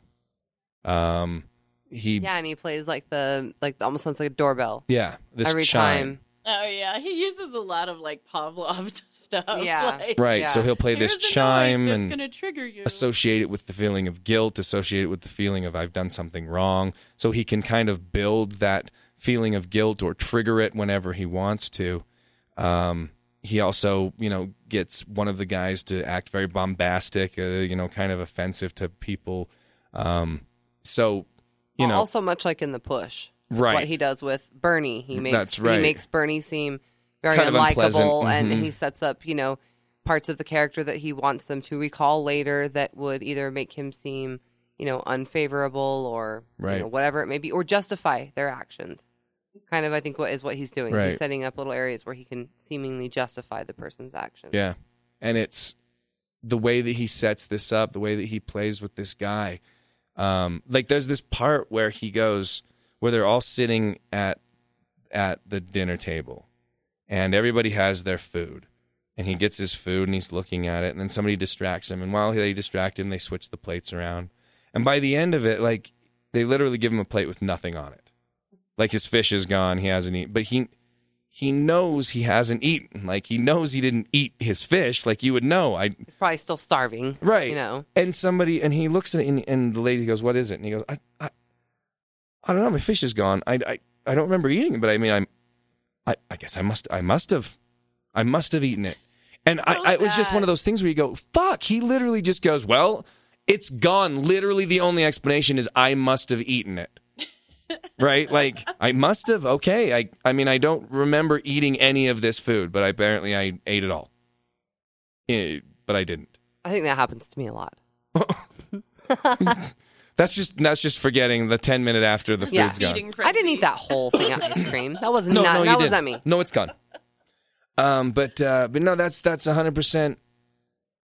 Um he yeah, Yeah, and he plays like the like almost sounds like a doorbell Yeah, this every chime. time. oh yeah, he uses a lot of like Pavlov <laughs> stuff. Yeah. like, Right, Yeah. so he'll play this "Here's a noise chime and gonna trigger you. associate it with the feeling of guilt, associate it with the feeling of I've done something wrong. So he can kind of build that feeling of guilt or trigger it whenever he wants to. Um, he also, you know, gets one of the guys to act very bombastic, uh, you know, kind of offensive to people. Um, so, you Well, know, also much like in the push, Right. What he does with Bernie, he makes That's right. he makes Bernie seem very Kind unlikable, and mhm. he sets up you know parts of the character that he wants them to recall later that would either make him seem you know unfavorable or you know, whatever it may be, or justify their actions. Kind of, I think what is what he's doing. Right. He's setting up little areas where he can seemingly justify the person's actions. Yeah. And it's the way that he sets this up, the way that he plays with this guy. Um, like there's this part where he goes where they're all sitting at at the dinner table and everybody has their food. And he gets his food and he's looking at it and then somebody distracts him and while they distract him they switch the plates around. And by the end of it, like they literally give him a plate with nothing on it. Like his fish is gone, he hasn't eaten but he he knows he hasn't eaten. Like he knows he didn't eat his fish. Like you would know. I He's probably still starving, right. You know, And somebody and he looks at it and, and the lady goes, "What is it?" And he goes, "I, I, I don't know. My fish is gone. I, I, I don't remember eating it. But I mean, I'm, I, I guess I must, I must have, I must have eaten it." And I, I, it was just one of those things where you go, "Fuck!" He literally just goes, "Well, it's gone." Literally, the only explanation is I must have eaten it. Right? Like I must have. Okay, I I mean I don't remember eating any of this food, but apparently I ate it all. Eh, but I didn't. I think that happens to me a lot. <laughs> That's just that's just forgetting the ten minute after the Yeah. food's gone. I didn't eat that whole thing of ice cream. That was No, not no, that was didn't. not me. No, it's gone. Um, but uh, but no, that's that's hundred percent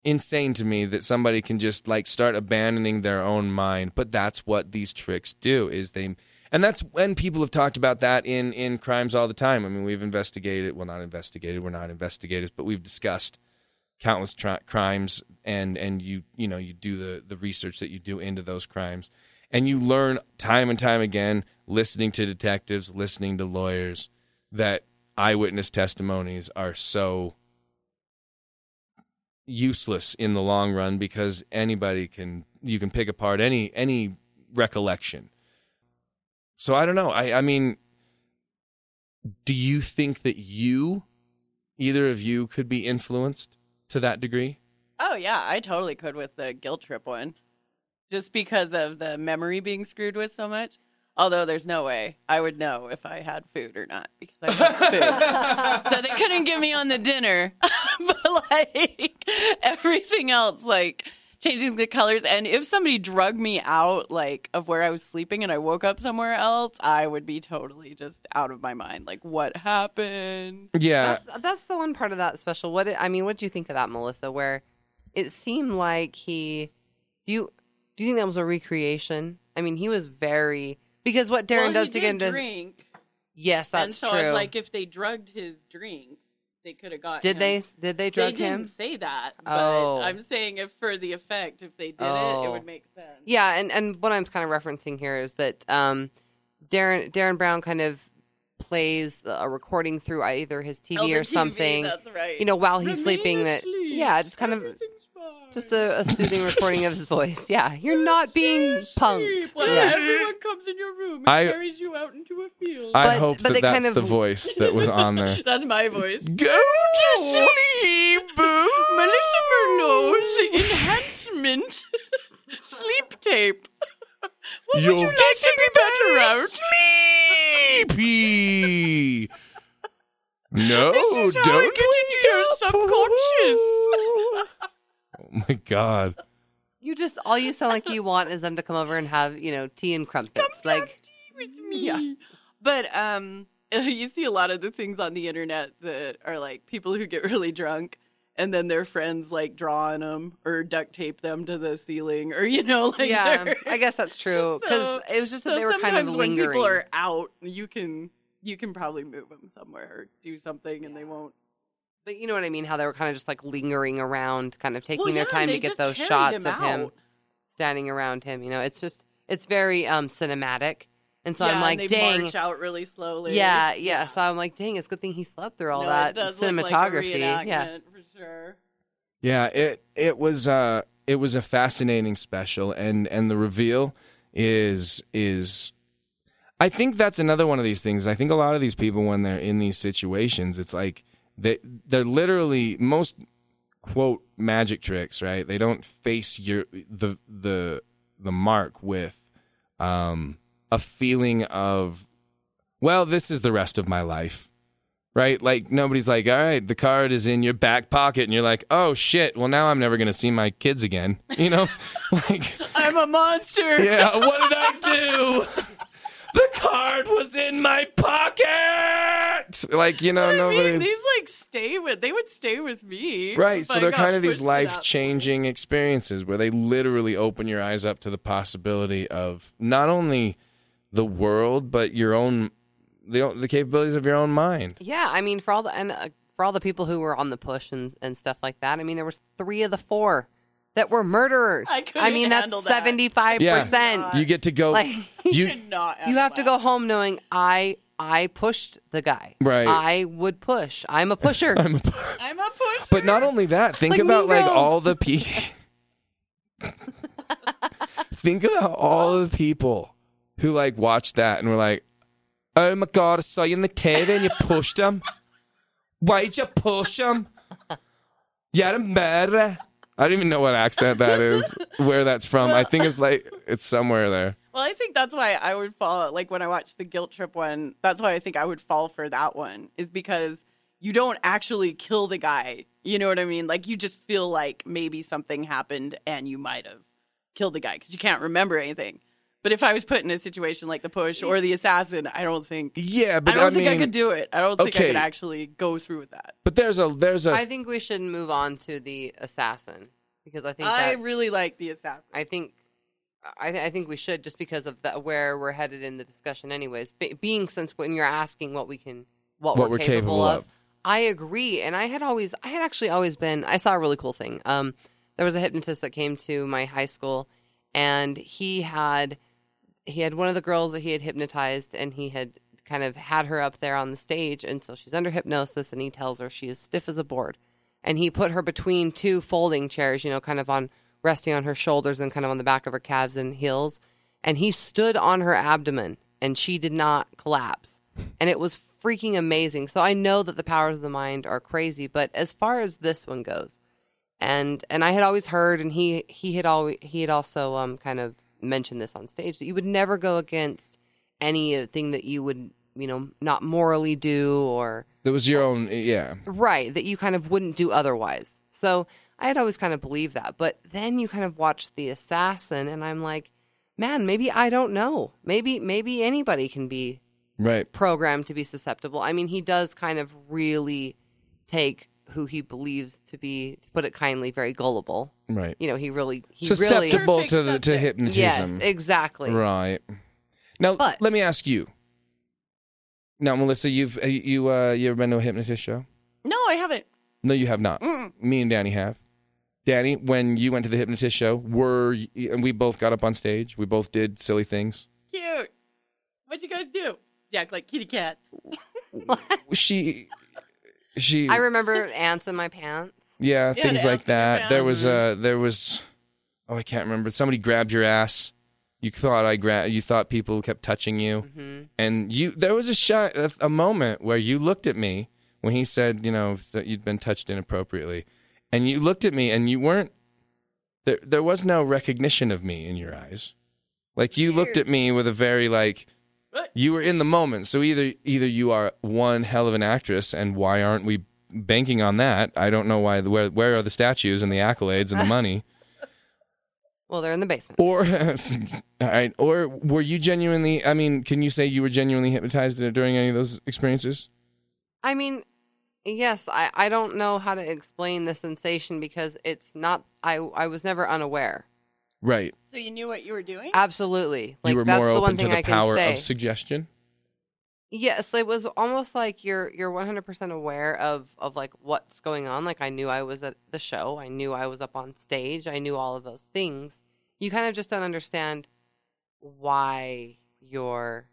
insane to me that somebody can just like start abandoning their own mind. But that's what these tricks do. Is they and that's when people have talked about that in in crimes all the time. I mean, we've investigated. Well, not investigated. We're not investigators, but we've discussed countless crimes and and you you know you do the the research that you do into those crimes and you learn time and time again listening to detectives listening to lawyers that eyewitness testimonies are so useless in the long run because anybody can you can pick apart any any recollection so i don't know i i mean do you think that you either of you could be influenced to that degree Oh yeah, I totally could with the guilt trip one, just because of the memory being screwed with so much. Although there's no way I would know if I had food or not because I have food, <laughs> so they couldn't get me on the dinner. <laughs> but like everything else, like changing the colors, and if somebody drug me out like of where I was sleeping and I woke up somewhere else, I would be totally just out of my mind. Like what happened? yeah That's that's the one part of that special. What I mean, what do you think of that, Melissa? Where it seemed like he do you do you think that was a recreation? I mean, he was very because what Derren well, does he to did get into drink. yes, that's true. and so true. I was like, if they drugged his drinks, they could have got. did him. they did they drug they him? didn't say that. But Oh. I'm saying if for the effect, if they did it, Oh. it would make sense. Yeah, and and what I'm kind of referencing here is that um, Derren Derren Brown kind of plays a recording through either his TV Oh, or TV, something. That's right. you know, while he's Remain sleeping, that yeah, just kind of. Just a, a soothing recording of his voice. Yeah, you're not being Stay punked. asleep while Yeah. everyone comes in your room and I- carries you out into a field. i But- hope but that they that's kind of- the voice that was on there <laughs> That's my voice. go to sleep Melissa Merlot's enhancement <laughs> sleep tape. What You're would you like to be better out? sleepy. <laughs> No, This is how don't I get into your subconscious. Oh <laughs> my god. You just all you sound like you want is them to come over and have you know tea and crumpets. Like tea with me. Yeah. But um <laughs> you see a lot of the things on the internet that are like people who get really drunk and then their friends like draw on them or duct tape them to the ceiling or you know like yeah, they're- I guess that's <laughs> true because So- it was just that so they were kind of sometimes when people are out you can you can probably move them somewhere or do something and they won't But you know what I mean? How they were kind of just like lingering around, kind of taking Well, their yeah, time to get those shots him of him standing around him. You know, it's just it's very um cinematic, and so yeah, I'm and like, they dang, march out really slowly yeah, yeah. So I'm like, dang, it's a good thing he slept through all No, it that does look like a cinematography. yeah, for sure Yeah, it it was uh it was a fascinating special and and the reveal is is I think that's another one of these things. I think a lot of these people when they're in these situations, it's like they they're literally most quote magic tricks, right? They don't face your the the the mark with um a feeling of well, this is the rest of my life right? Like nobody's like, all right, the card is in your back pocket, and you're like, oh shit, well now I'm never gonna see my kids again, you know? <laughs> like, i'm a monster yeah, what did I do? <laughs> the card was in my pocket. Like, you know, I mean, these like stay with they would stay with me right. if So they're kind of these pushed to that life changing experiences where they literally open your eyes up to the possibility of not only the world but your own the the capabilities of your own mind. Yeah, I mean, for all the and uh, for all the people who were on the push and, and stuff like that, I mean, there was three of the four that were murderers. I couldn't mean, that's handle that. seventy five percent. You get to go. Like <laughs> you Could not you have to go home knowing I I pushed the guy. Right. I would push. I'm a pusher. <laughs> I'm a pusher. But not only that, think Like about like all the people. <laughs> think about all the people who like watched that and were like, "Oh my god, I saw you in the TV and you pushed him. Why'd you push him? You're a murderer." I don't even know what accent that is, <laughs> where that's from. I think it's like it's somewhere there. Well, I think that's why I would fall like when I watched the guilt trip one. That's why I think I would fall for that one is because you don't actually kill the guy. You know what I mean? Like you just feel like maybe something happened and you might have killed the guy because you can't remember anything. But if I was put in a situation like the push or the assassin, I don't think Yeah, but I don't I think I could do it. I don't think I could actually go through with that. But there's a there's a I think we should move on to the assassin because I think I really like the assassin. I think I, th- I think we should just because of the, where we're headed in the discussion, anyways. Be- being since when you're asking what we can, what, What we're, we're capable, capable of, of. I agree. And I had always, I had actually always been. I saw a really cool thing. Um, there was a hypnotist that came to my high school, and he had he had one of the girls that he had hypnotized, and he had kind of had her up there on the stage, and so she's under hypnosis, and he tells her she is stiff as a board, and he put her between two folding chairs, you know, kind of on resting on her shoulders and kind of on the back of her calves and heels, and he stood on her abdomen, and she did not collapse, and it was freaking amazing. So I know that the powers of the mind are crazy, but as far as this one goes, and and I had always heard, and he he had always he had also um kind of mentioned this on stage that you would never go against anything that you would you know not morally do or that was your own yeah. right that you kind of wouldn't do otherwise. So I had always kind of believed that, but then you kind of watch the assassin, and I'm like, man, maybe I don't know. Maybe maybe anybody can be Right. programmed to be susceptible. I mean, he does kind of really take who he believes to be, to put it kindly, very gullible. Right. You know, he really, he Susceptible Perfect to the to subject. hypnotism. yes, exactly. Right. Now But- let me ask you. Now, Melissa, you've uh, you uh you ever been to a hypnotist show? No, I haven't. No, you have not. Mm. Me and Danny have. Danny, when you went to the hypnotist show, were y- and we both got up on stage. We both did silly things. Cute. What'd you guys do? Yeah, like kitty cats. She, she, I remember ants in my pants. yeah, Yeah, things like ants in your that. There mouth. was uh, there was, oh, I can't remember. Somebody grabbed your ass. You thought I grabbed. You thought people kept touching you, Mm-hmm. and you. There was a shot, a, a moment where you looked at me when he said, you know, that you'd been touched inappropriately, and you looked at me, and you weren't. There, there was no recognition of me in your eyes. Like you looked at me with a very like. You were in the moment, so either either you are one hell of an actress, and why aren't we banking on that? I don't know why. Where where are the statues and the accolades and the <laughs> money? Well, they're in the basement. Or, <laughs> all right, or were you genuinely? I mean, can you say you were genuinely hypnotized during any of those experiences? I mean, yes, I, I don't know how to explain the sensation because it's not, I, I was never unaware. Right, So you knew what you were doing? Absolutely. Like, you were that's more the open one to thing the I can power say. of suggestion. Yes, it was almost like you're you're 100% aware of of like what's going on. Like I knew I was at the show, I knew I was up on stage, I knew all of those things. You kind of just don't understand why you're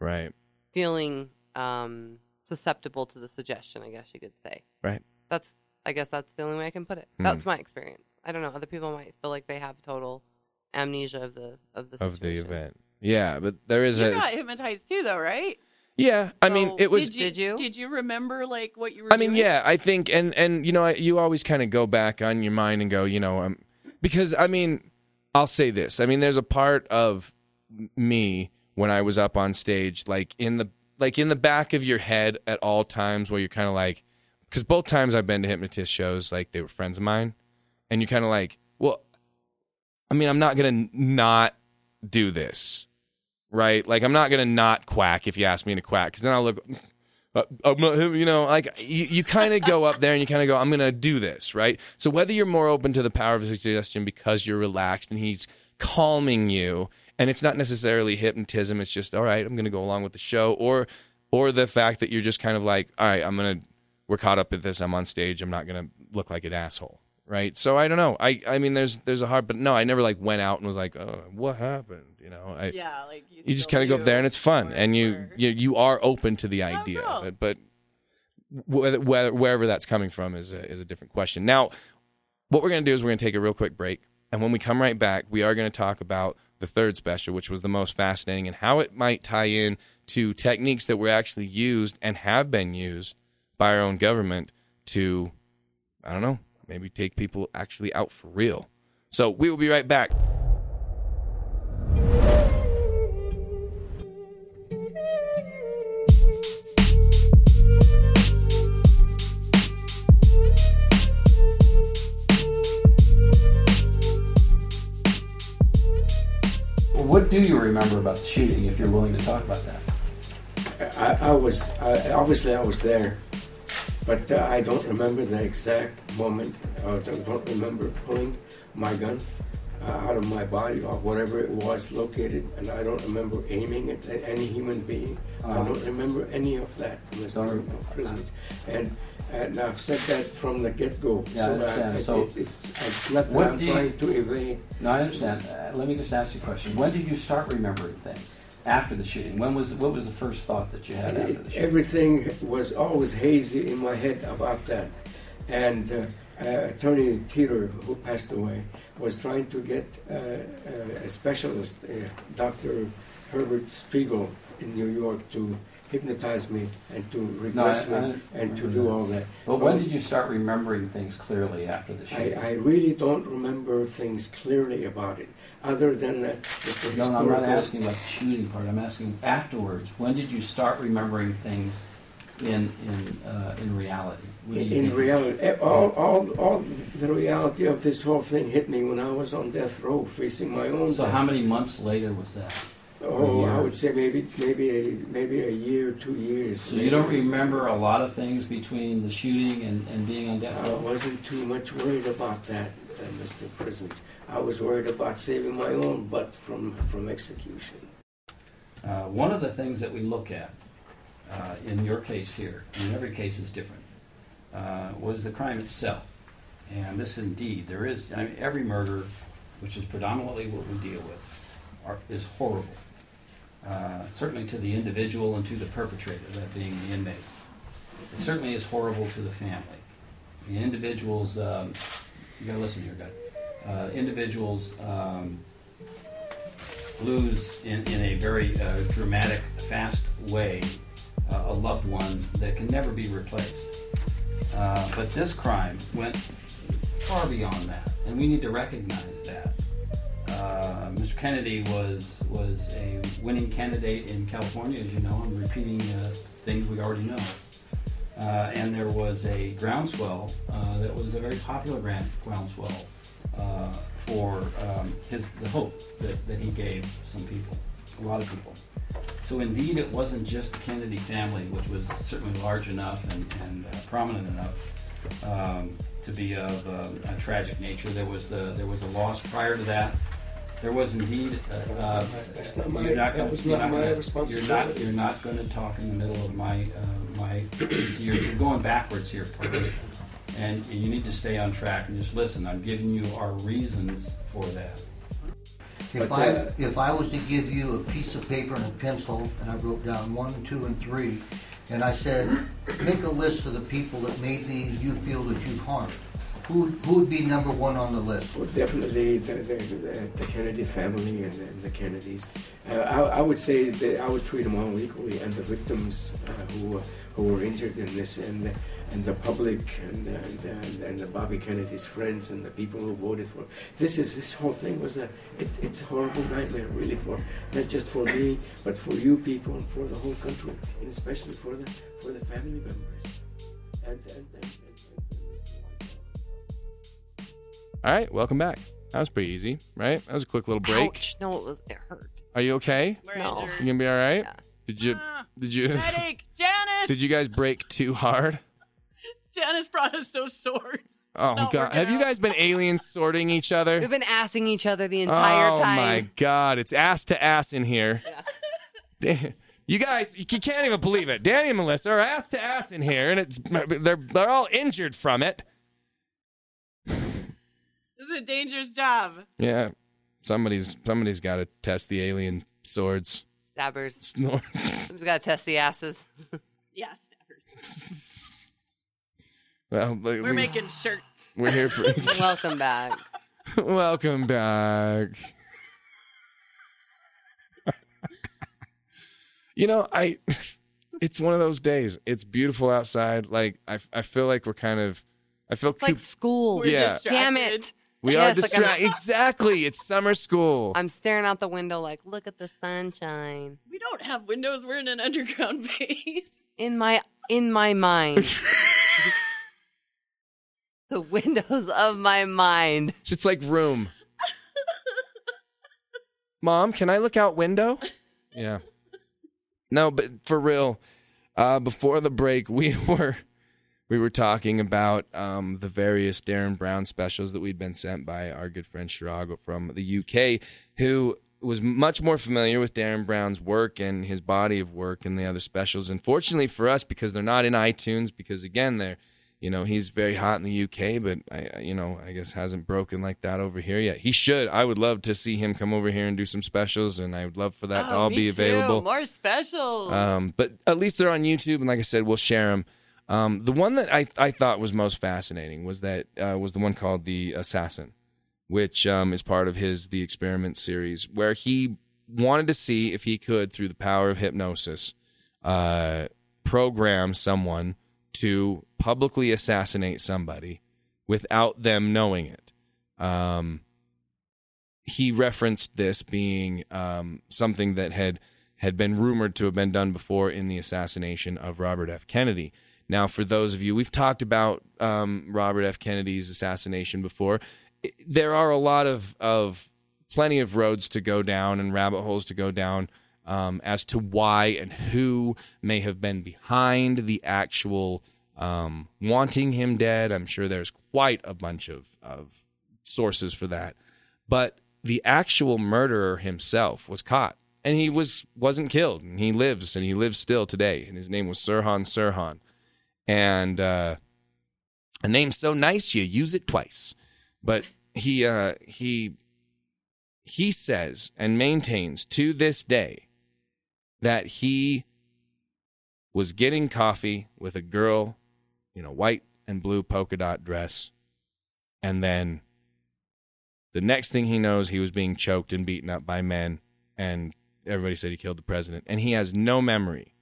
Right, feeling um susceptible to the suggestion, I guess you could say. right. That's I guess that's the only way I can put it. Hmm. That's my experience. I don't know, other people might feel like they have total amnesia of the of the Of the event, yeah, but there is you a got hypnotized too, though, right? yeah. I mean, So it was. Did you, Did you? Did you remember like what you were? I mean, doing? yeah, I think, and and you know, I, you always kind of go back on your mind and go, you know, um, because I mean, I'll say this. I mean, there's a part of me when I was up on stage, like in the like in the back of your head at all times, where you're kind of like, because both times I've been to hypnotist shows, like they were friends of mine, and you're kind of like, well, I mean, I'm not gonna not do this, right? Like, I'm not gonna not quack if you ask me to quack, because then I'll look. Uh, you know, like you, you kind of go up there and you kind of go, I'm going to do this, right? So whether you're more open to the power of suggestion because you're relaxed and he's calming you, and it's not necessarily hypnotism, it's just all right, I'm going to go along with the show, or or the fact that you're just kind of like, all right, I'm going to, we're caught up at this, I'm on stage, I'm not going to look like an asshole, right? So I don't know, I I mean, there's there's a hard, but no, I never like went out and was like, oh, what happened, you know? I, Yeah, like you, you just kind of go up there and it's fun and you you, you are open to the idea cool. of it but whether, whether, wherever that's coming from is a, is a different question now what we're going to do is we're going to take a real quick break and when we come right back we are going to talk about the third special which was the most fascinating and how it might tie in to techniques that were actually used and have been used by our own government to i don't know maybe take people actually out for real. So we will be right back. What do you remember about the shooting, if you're willing to talk about that? I, I was I, obviously I was there, but uh, I don't remember the exact moment. I don't, remember pulling my gun uh, out of my body or whatever it was located, and I don't remember aiming it at any human being. I Uh-huh. don't remember any of that, Mr. President. And and I've said that from the get-go. Yeah, I so understand. I, So it, it's, it's not that I'm do you- trying to evade. No, I understand. Uh, let me just ask you a question. When did you start remembering things after the shooting? When was what was the first thought that you had after the shooting? Everything was always hazy in my head about that. And uh, uh, Attorney Teeter, who passed away, was trying to get uh, uh, a specialist, uh, Dr. Herbert Spiegel in New York, to hypnotize me and to regress I- I me and to do that. all that. But when did you start remembering things clearly after the I, shooting? I really don't remember things clearly about it, other than that, just the no, no, I'm not historical- asking about the shooting part. I'm asking afterwards. When did you start remembering things in in uh, in reality? What do you In think? reality, eh, all, all, all the reality of this whole thing hit me when I was on death row facing my own So death. how many months later was that? Oh, I would say maybe maybe a maybe a year, two years. So you don't remember a lot of things between the shooting and, and being on death I row? wasn't too much worried about that, Mr. President. I was worried about saving my own butt from from execution. Uh, one of the things that we look at uh, in your case here, and every case is different, uh, was the crime itself. And this indeed, there is, I mean, every murder, which is predominantly what we deal with, are, is horrible. Uh, certainly to the individual and to the perpetrator, that being the inmate. It certainly is horrible to the family. The individuals, um, you gotta listen here, guys. Uh, individuals um, lose in, in a very uh, dramatic, fast way uh, a loved one that can never be replaced. Uh, but this crime went far beyond that, and we need to recognize that. Uh, Mr. Kennedy was was a winning candidate in California, as you know. I'm repeating uh, things we already know. Uh, and there was a groundswell uh, that was a very popular grand, groundswell uh, for um, his the hope that, that he gave some people, a lot of people. So indeed, it wasn't just the Kennedy family, which was certainly large enough and, and uh, prominent enough um, to be of um, a tragic nature. There was the there was a loss prior to that. There was indeed. Uh, uh, That's not my- you're not gonna- was you're not my gonna- You're not. You're not going to talk in the middle of my uh, my. you're, you're going backwards here, Parker. and you need to stay on track and just listen. I'm giving you our reasons for that. If But, I, uh, if I was to give you a piece of paper and a pencil, and I wrote down one, two, and three, and I said, make a list of the people that maybe you feel that you've harmed, who, who would be number one on the list? Well, definitely the, the, the, Kennedy family and the, the Kennedys. Uh, I, I would say that I would treat them all equally, and the victims uh, who who were injured in this, and the, and the public, and, and, and, the Bobby Kennedy's friends, and the people who voted for. This is this whole thing was a it, it's a horrible nightmare, really, for not just for me, but for you people and for the whole country, and especially for the for the family members. And, and, and All right, welcome back. That was pretty easy, right? That was a quick little break. Ouch. No, it was. It hurt. Are you okay? We're No. You injured. gonna be all right? Yeah. Did you? Ah, Did you? Headache. <laughs> Janice. Did you guys break too hard? Janice brought us those swords. Oh Not god, working have you guys been alien sorting each other? We've been assing each other the entire oh time. Oh my god, it's ass to ass in here. <laughs> Da- You guys, you can't even believe it. Danny and Melissa are ass to ass in here, and it's they're they're all injured from it. This is a dangerous job. Yeah, somebody's somebody's got to test the alien swords. Stabbers. Snort. <laughs> Someone's got to test the asses. <laughs> Yeah, stabbers. <laughs> well, We're least making shirts. we're here for. Welcome back. Welcome back. you know, I it's one of those days. It's beautiful outside. Like I I feel like we're kind of I feel It's like Coop- school. We're Yeah. Damn it. We Yeah, are it's like distracted. <laughs> exactly. It's summer school. I'm staring out the window like, look at the sunshine. We don't have windows. We're in an underground <laughs> base. In my in my mind. <laughs> the windows of my mind. It's like room. Mom, can I look out window? Yeah. No, but for real, uh, before the break, we were we were talking about um, the various Derren Brown specials that we'd been sent by our good friend Shirago from the UK, who was much more familiar with Derren Brown's work and his body of work and the other specials. Unfortunately for us, because they're not in iTunes, because again, they're you know he's very hot in the UK, but I you know I guess hasn't broken like that over here yet. He should. I would love to see him come over here and do some specials, and I would love for that to Oh, all me be too. available. More specials. Um, but at least they're on YouTube, and like I said, we'll share them. Um, the one that I, I thought was most fascinating was that uh, was the one called the Assassin, which um, is part of his the Experiment series, where he wanted to see if he could, through the power of hypnosis, uh, program someone to publicly assassinate somebody without them knowing it. Um, he referenced this being um, something that had had been rumored to have been done before in the assassination of Robert F. Kennedy. Now, for those of you, we've talked about um, Robert F. Kennedy's assassination before. There are a lot of, of plenty of roads to go down and rabbit holes to go down um, as to why and who may have been behind the actual um, wanting him dead. I'm sure there's quite a bunch of, of sources for that. But the actual murderer himself was caught and he was wasn't killed and he lives and he lives still today and his name was Sirhan Sirhan and uh, a name so nice you use it twice but he uh, he he says and maintains to this day that he was getting coffee with a girl in a white and blue polka dot dress and then the next thing he knows, he was being choked and beaten up by men, and everybody said he killed the president. And he has no memory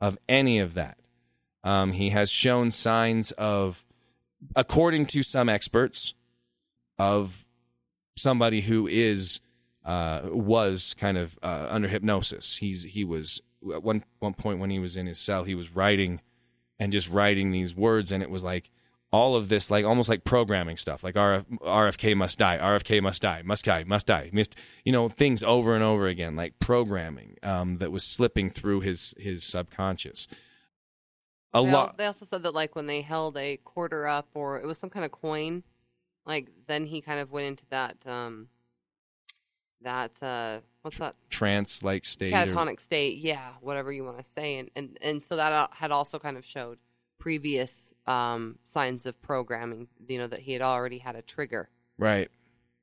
of any of that. Um, he has shown signs of, according to some experts, of somebody who is uh, was kind of uh, under hypnosis. He's he was at one one point when he was in his cell, he was writing and just writing these words, and it was like all of this, like almost like programming stuff, like RF, RFK must die, RFK must die, must die, must die, missed, you know, things over and over again, like programming um, that was slipping through his his subconscious. A They, lot. they also said that like when they held a quarter up or it was some kind of coin, like then he kind of went into that um that uh what's that trance like state. or- catatonic state, yeah, whatever you want to say, and and and so that uh, had also kind of showed previous um signs of programming, you know, that he had already had a trigger. Right.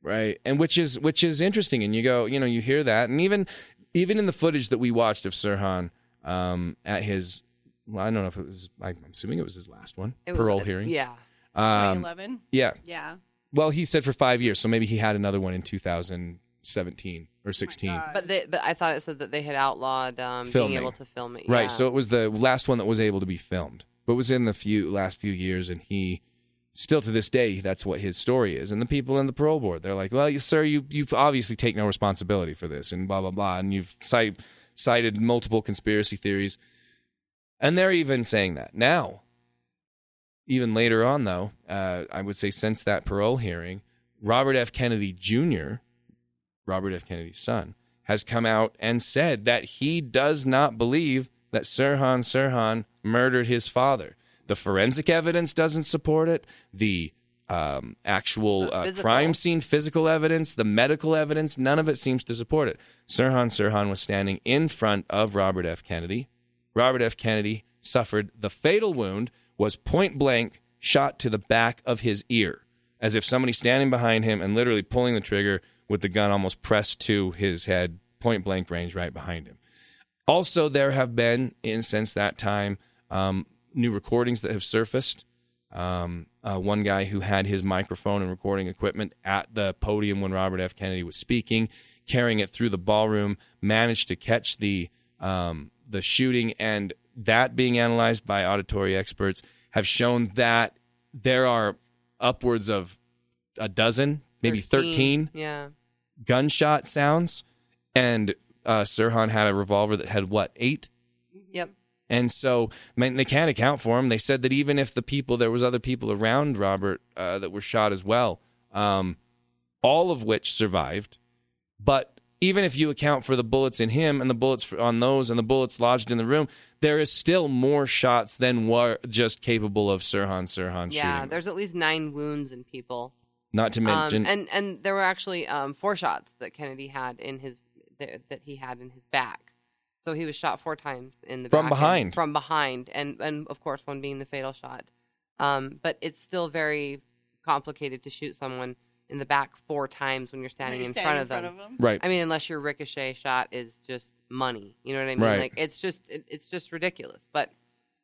Right. And which is which is interesting and you go, you know, you hear that and even even in the footage that we watched of Sirhan um at his well, I don't know if it was I'm assuming it was his last one. It was- parole hearing. Yeah. Um 2011. yeah. Yeah. Well, he said for 5 years, so maybe he had another one in 2017 or 16. God. But they, but I thought it said that they had outlawed um, Filming. being able to film it. Right. So it was the last one that was able to be filmed, but was in the few last few years, and he still to this day that's what his story is. And the people in the parole board, they're like, "Well, you, sir, you you've obviously take no responsibility for this," and blah blah blah, and you've cite, cited multiple conspiracy theories, and they're even saying that now. Even later on, though, uh, I would say since that parole hearing, Robert F. Kennedy Jr., Robert F. Kennedy's son, has come out and said that he does not believe that Sirhan Sirhan murdered his father. The forensic evidence doesn't support it. The um, actual uh, crime scene physical evidence, the medical evidence, none of it seems to support it. Sirhan Sirhan was standing in front of Robert F. Kennedy. Robert F. Kennedy suffered the fatal wound, was point blank shot to the back of his ear, as if somebody standing behind him and literally pulling the trigger with the gun almost pressed to his head, point blank range right behind him. Also, there have been, in since that time, um, new recordings that have surfaced. Um, uh, one guy who had his microphone and recording equipment at the podium when Robert F. Kennedy was speaking, carrying it through the ballroom, managed to catch the um, the shooting, and that being analyzed by auditory experts have shown that there are upwards of a dozen, maybe 13 Yeah. gunshot sounds, and uh, Sirhan had a revolver that had what eight. Yep. And so, man, they can't account for him. They said that even if the people, there was other people around Robert uh, that were shot as well, um, all of which survived. But even if you account for the bullets in him and the bullets on those and the bullets lodged in the room, there is still more shots than were just capable of Sirhan Sirhan Yeah. shooting. There's at least nine wounds in people. Not to Um, mention, and and there were actually um, four shots that Kennedy had in his that, he had in his back. So he was shot four times in the From behind. from behind, and and of course one being the fatal shot. Um, but it's still very complicated to shoot someone in the back four times when you're standing, You're in, standing front of them. them. right. I mean, unless your ricochet shot is just money, you know what I mean? Right. Like it's just it, it's just ridiculous. But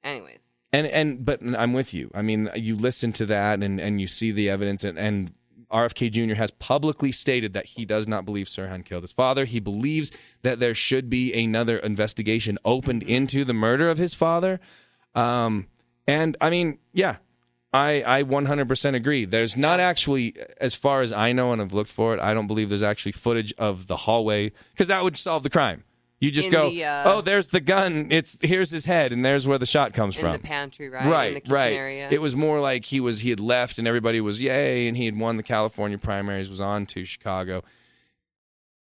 anyways, And and but I'm with you. I mean, you listen to that and and you see the evidence and and RFK Jr. has publicly stated that he does not believe Sirhan killed his father. He believes that there should be another investigation opened into the murder of his father. Um, and I mean, yeah, I I 100% agree. There's not actually, as far as I know and have looked for it, I don't believe there's actually footage of the hallway because that would solve the crime. You just In go, the, uh, oh, there's the gun. It's here's his head, and there's where the shot comes in from the pantry, right? right in the kitchen right area. it was more like he was he had left and everybody was yay and he had won the california primaries was on to chicago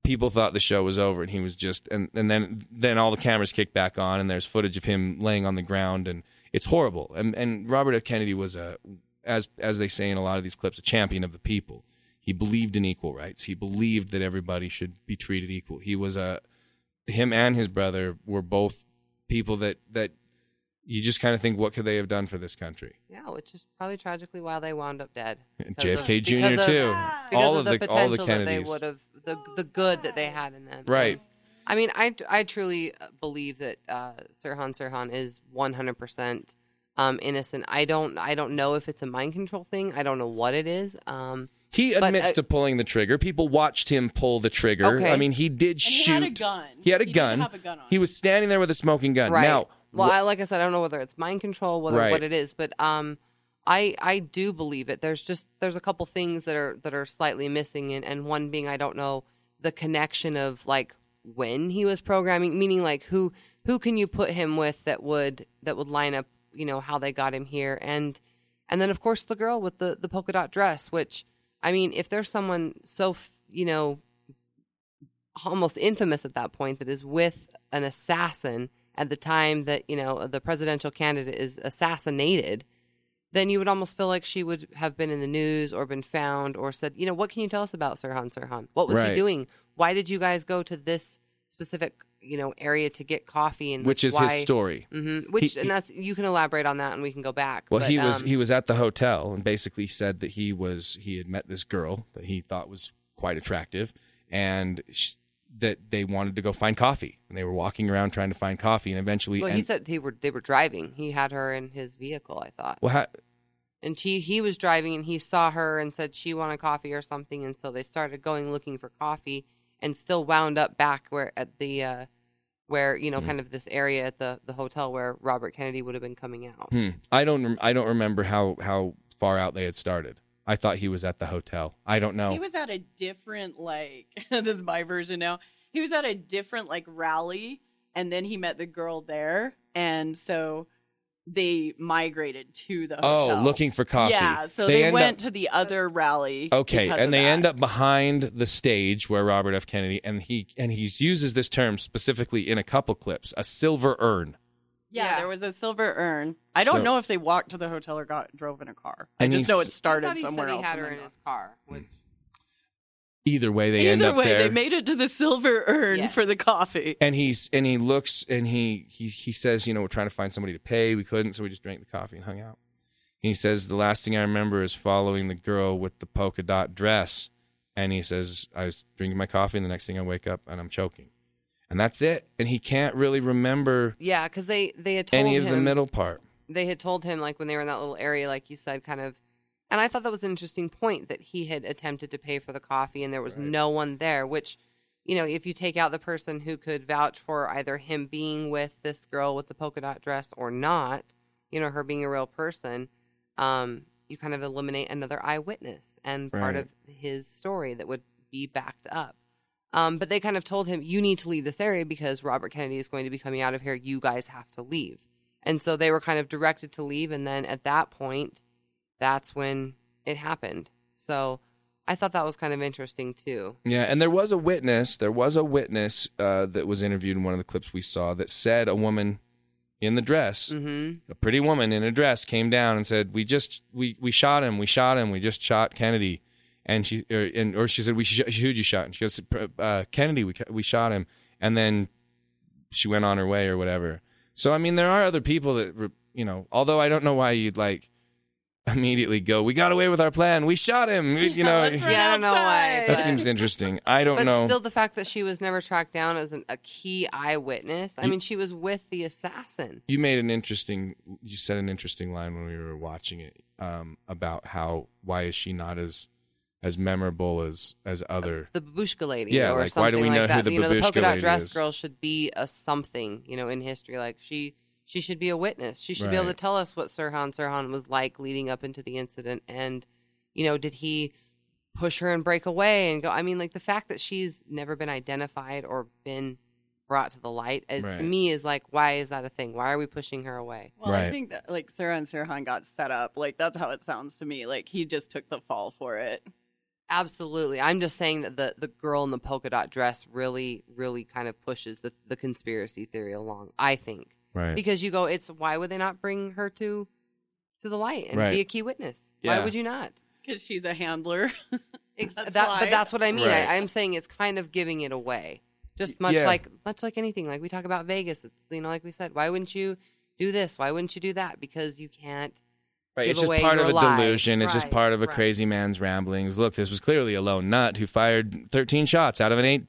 people thought the show was over and he was just and, and then then all the cameras kicked back on and there's footage of him laying on the ground and it's horrible and and robert f kennedy was a as as they say in a lot of these clips a champion of the people he believed in equal rights he believed that everybody should be treated equal he was a him and his brother were both people that that you just kind of think what could they have done for this country Yeah, which is probably tragically why they wound up dead. JFK of- Jr. of- too. All of the, the, all the that they Kennedys. would have the the good that they had in them. Right. I mean, I, I truly believe that uh, Sirhan Sirhan is one hundred percent um, innocent. I don't I don't know if it's a mind control thing. I don't know what it is. Um, He But, admits uh, to pulling the trigger. People watched him pull the trigger. Okay. I mean, he did And he shoot. had a gun. He had a He did gun. have a gun on He was standing there with a smoking gun. right. Now, well, wh- I, like I said, I don't know whether it's mind control, whether Right. what it is, but um, I I do believe it. There's just there's a couple things that are that are slightly missing, and, and one being I don't know the connection of like when he was programming, meaning like who who can you put him with that would that would line up, you know, how they got him here, and and then of course the girl with the the polka dot dress, which I mean, if there's someone so you know almost infamous at that point that is with an assassin at the time that you know the presidential candidate is assassinated then you would almost feel like she would have been in the news or been found or said you know what can you tell us about sirhan sirhan what was Right. he doing why did you guys go to this specific you know area to get coffee and which like, is his why- story. Mhm. which He- and that's you can elaborate on that and we can go back Well, But, he was um, he was at the hotel and basically said that he was he had met this girl that he thought was quite attractive and sh- that they wanted to go find coffee and they were walking around trying to find coffee and eventually well he said they were they were driving he had her in his vehicle i thought well, ha- and she he was driving and he saw her and said she wanted coffee or something and so they started going looking for coffee and still wound up back where at the uh where you know Hmm. kind of this area at the the hotel where Robert Kennedy would have been coming out. Hmm. I don't. rem- I don't remember how how far out they had started. I thought he was at the hotel. I don't know. He was at a different like <laughs> this is my version now. He was at a different like rally and then he met the girl there and so they migrated to the oh, looking for coffee. Yeah, so they, end went up, to the other rally. okay, and they that. end up behind the stage where Robert F. Kennedy and he and he uses this term specifically in a couple clips. A silver urn. Yeah, Yeah. there was a silver urn. I don't So- know if they walked to the hotel or got drove in a car. I And just know it started thought he somewhere said he else. had in her in north. his car. Which, Either way, they end Either up way, there. they made it to the silver urn Yes. for the coffee. and he's and he looks and he he he says, you know, we're trying to find somebody to pay. We couldn't, so we just drank the coffee and hung out. He says the last thing I remember is following the girl with the polka dot dress, and he says I was drinking my coffee, and the next thing I wake up and I'm choking, and that's it. And he can't really remember yeah, because they they had told any him of the middle part. they had told him like when they were in that little area, like you said, kind of. And I thought that was an interesting point that he had attempted to pay for the coffee and there was no one there. Which, you know, if you take out the person who could vouch for either him being with this girl with the polka dot dress or not, you know, her being a real person, um, you kind of eliminate another eyewitness and part Right. of his story that would be backed up. Um, but they kind of told him, you need to leave this area because Robert Kennedy is going to be coming out of here. You guys have to leave. And so they were kind of directed to leave. And then at that point, that's when it happened. So I thought that was kind of interesting too. Yeah, and there was a witness. There was a witness uh, that was interviewed in one of the clips we saw that said a woman in the dress, Mm-hmm. a pretty woman in a dress, came down and said, "We just we we shot him. We shot him. We just shot Kennedy." And she or, and or she said, "We sh- who'd you shot?" And she goes, uh, "Kennedy. We we shot him." And then she went on her way or whatever. So I mean, there are other people that you know. Although I don't know why you'd like <laughs> immediately go, "We got away with our plan. We shot him." You know. let's Yeah, I don't know why. That seems interesting. I don't But know. still, the fact that she was never tracked down as an, a key eyewitness. I You- mean, she was with the assassin. you made an interesting. You said an interesting line when we were watching it um, about how why is she not as as memorable as as other. The babushka lady, Yeah, or like, why do we like know who the you know, the babushka polka dot lady dress is? girl should be a something, you know, in history. Like she, she should be a witness. She should be able to tell us what Sirhan Sirhan was like leading up into the incident, and you know, did he push her and break away and go? I mean, like the fact that she's never been identified or been brought to the light, as Right. to me, is like, why is that a thing? Why are we pushing her away? Well, I think that like Sarah and Sirhan got set up. Like that's how it sounds to me. Like he just took the fall for it. Absolutely. I'm just saying that the, the girl in the polka dot dress really, really kind of pushes the, the conspiracy theory along, I think. Right. Because you go, it's why would they not bring her to to the light and Right. be a key witness? Yeah. Why would you not? Because she's a handler. <laughs> That's that, why. but that's what I mean. Right. I, I'm saying it's kind of giving it away. Just much Yeah. like much like anything. Like we talk about Vegas. It's you know, like we said, why wouldn't you do this? Why wouldn't you do that? Because you can't Right, it's just part of a lie. delusion. It's just part of a right. crazy man's ramblings. Look, this was clearly a lone nut who fired 13 shots out of an eight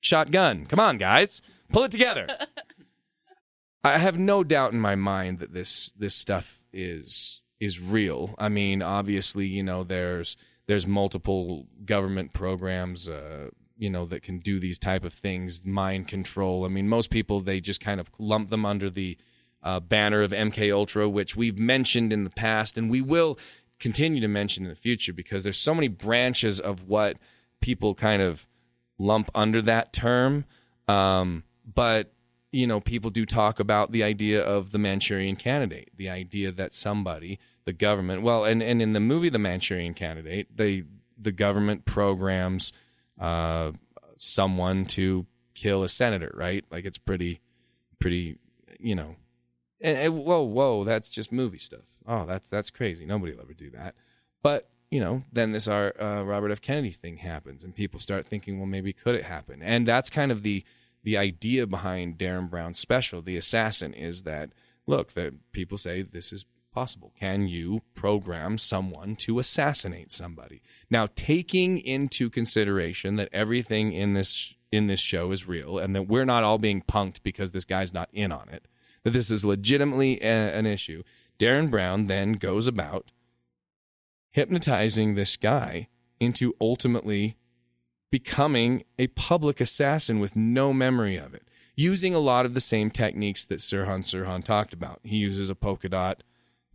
shot gun. Come on, guys, pull it together. <laughs> I have no doubt in my mind that this this stuff is is real. I mean, obviously, you know, there's there's multiple government programs, uh, you know, that can do these type of things, mind control. I mean, most people they just kind of lump them under the uh, banner of MK Ultra, which we've mentioned in the past, and we will continue to mention in the future because there's so many branches of what people kind of lump under that term. Um, but you know, people do talk about the idea of the Manchurian Candidate, the idea that somebody, the government, well, and, and in the movie The Manchurian Candidate, they the government programs uh, someone to kill a senator, right? Like it's pretty, pretty, you know. And, and whoa, whoa, that's just movie stuff. Oh, that's that's crazy. Nobody will ever do that. But you know, then this our uh, Robert F. Kennedy thing happens, and people start thinking, well, maybe could it happen? And that's kind of the the idea behind Derren Brown's special, The Assassin, is that look, that people say this is possible. Can you program someone to assassinate somebody? Now, taking into consideration that everything in this in this show is real, and that we're not all being punked because this guy's not in on it, that this is legitimately a, an issue. Derren Brown then goes about hypnotizing this guy into ultimately becoming a public assassin with no memory of it, using a lot of the same techniques that Sirhan Sirhan talked about. He uses a polka dot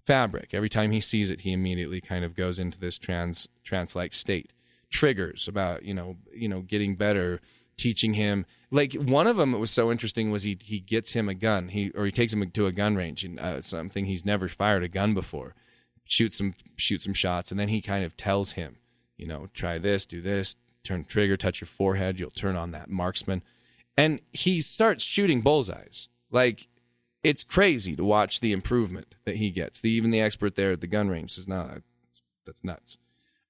fabric. Every time he sees it, he immediately kind of goes into this trance trance like state. Triggers about you know you know getting better, teaching him like one of them. It was so interesting was he he gets him a gun he or he takes him to a gun range and uh, something he's never fired a gun before, shoots some shoots some shots, and then he kind of tells him you know try this, do this, turn trigger, touch your forehead, you'll turn on that marksman, and he starts shooting bullseyes like it's crazy to watch the improvement that he gets. The, even the expert there at the gun range says, "No, that's, nuts."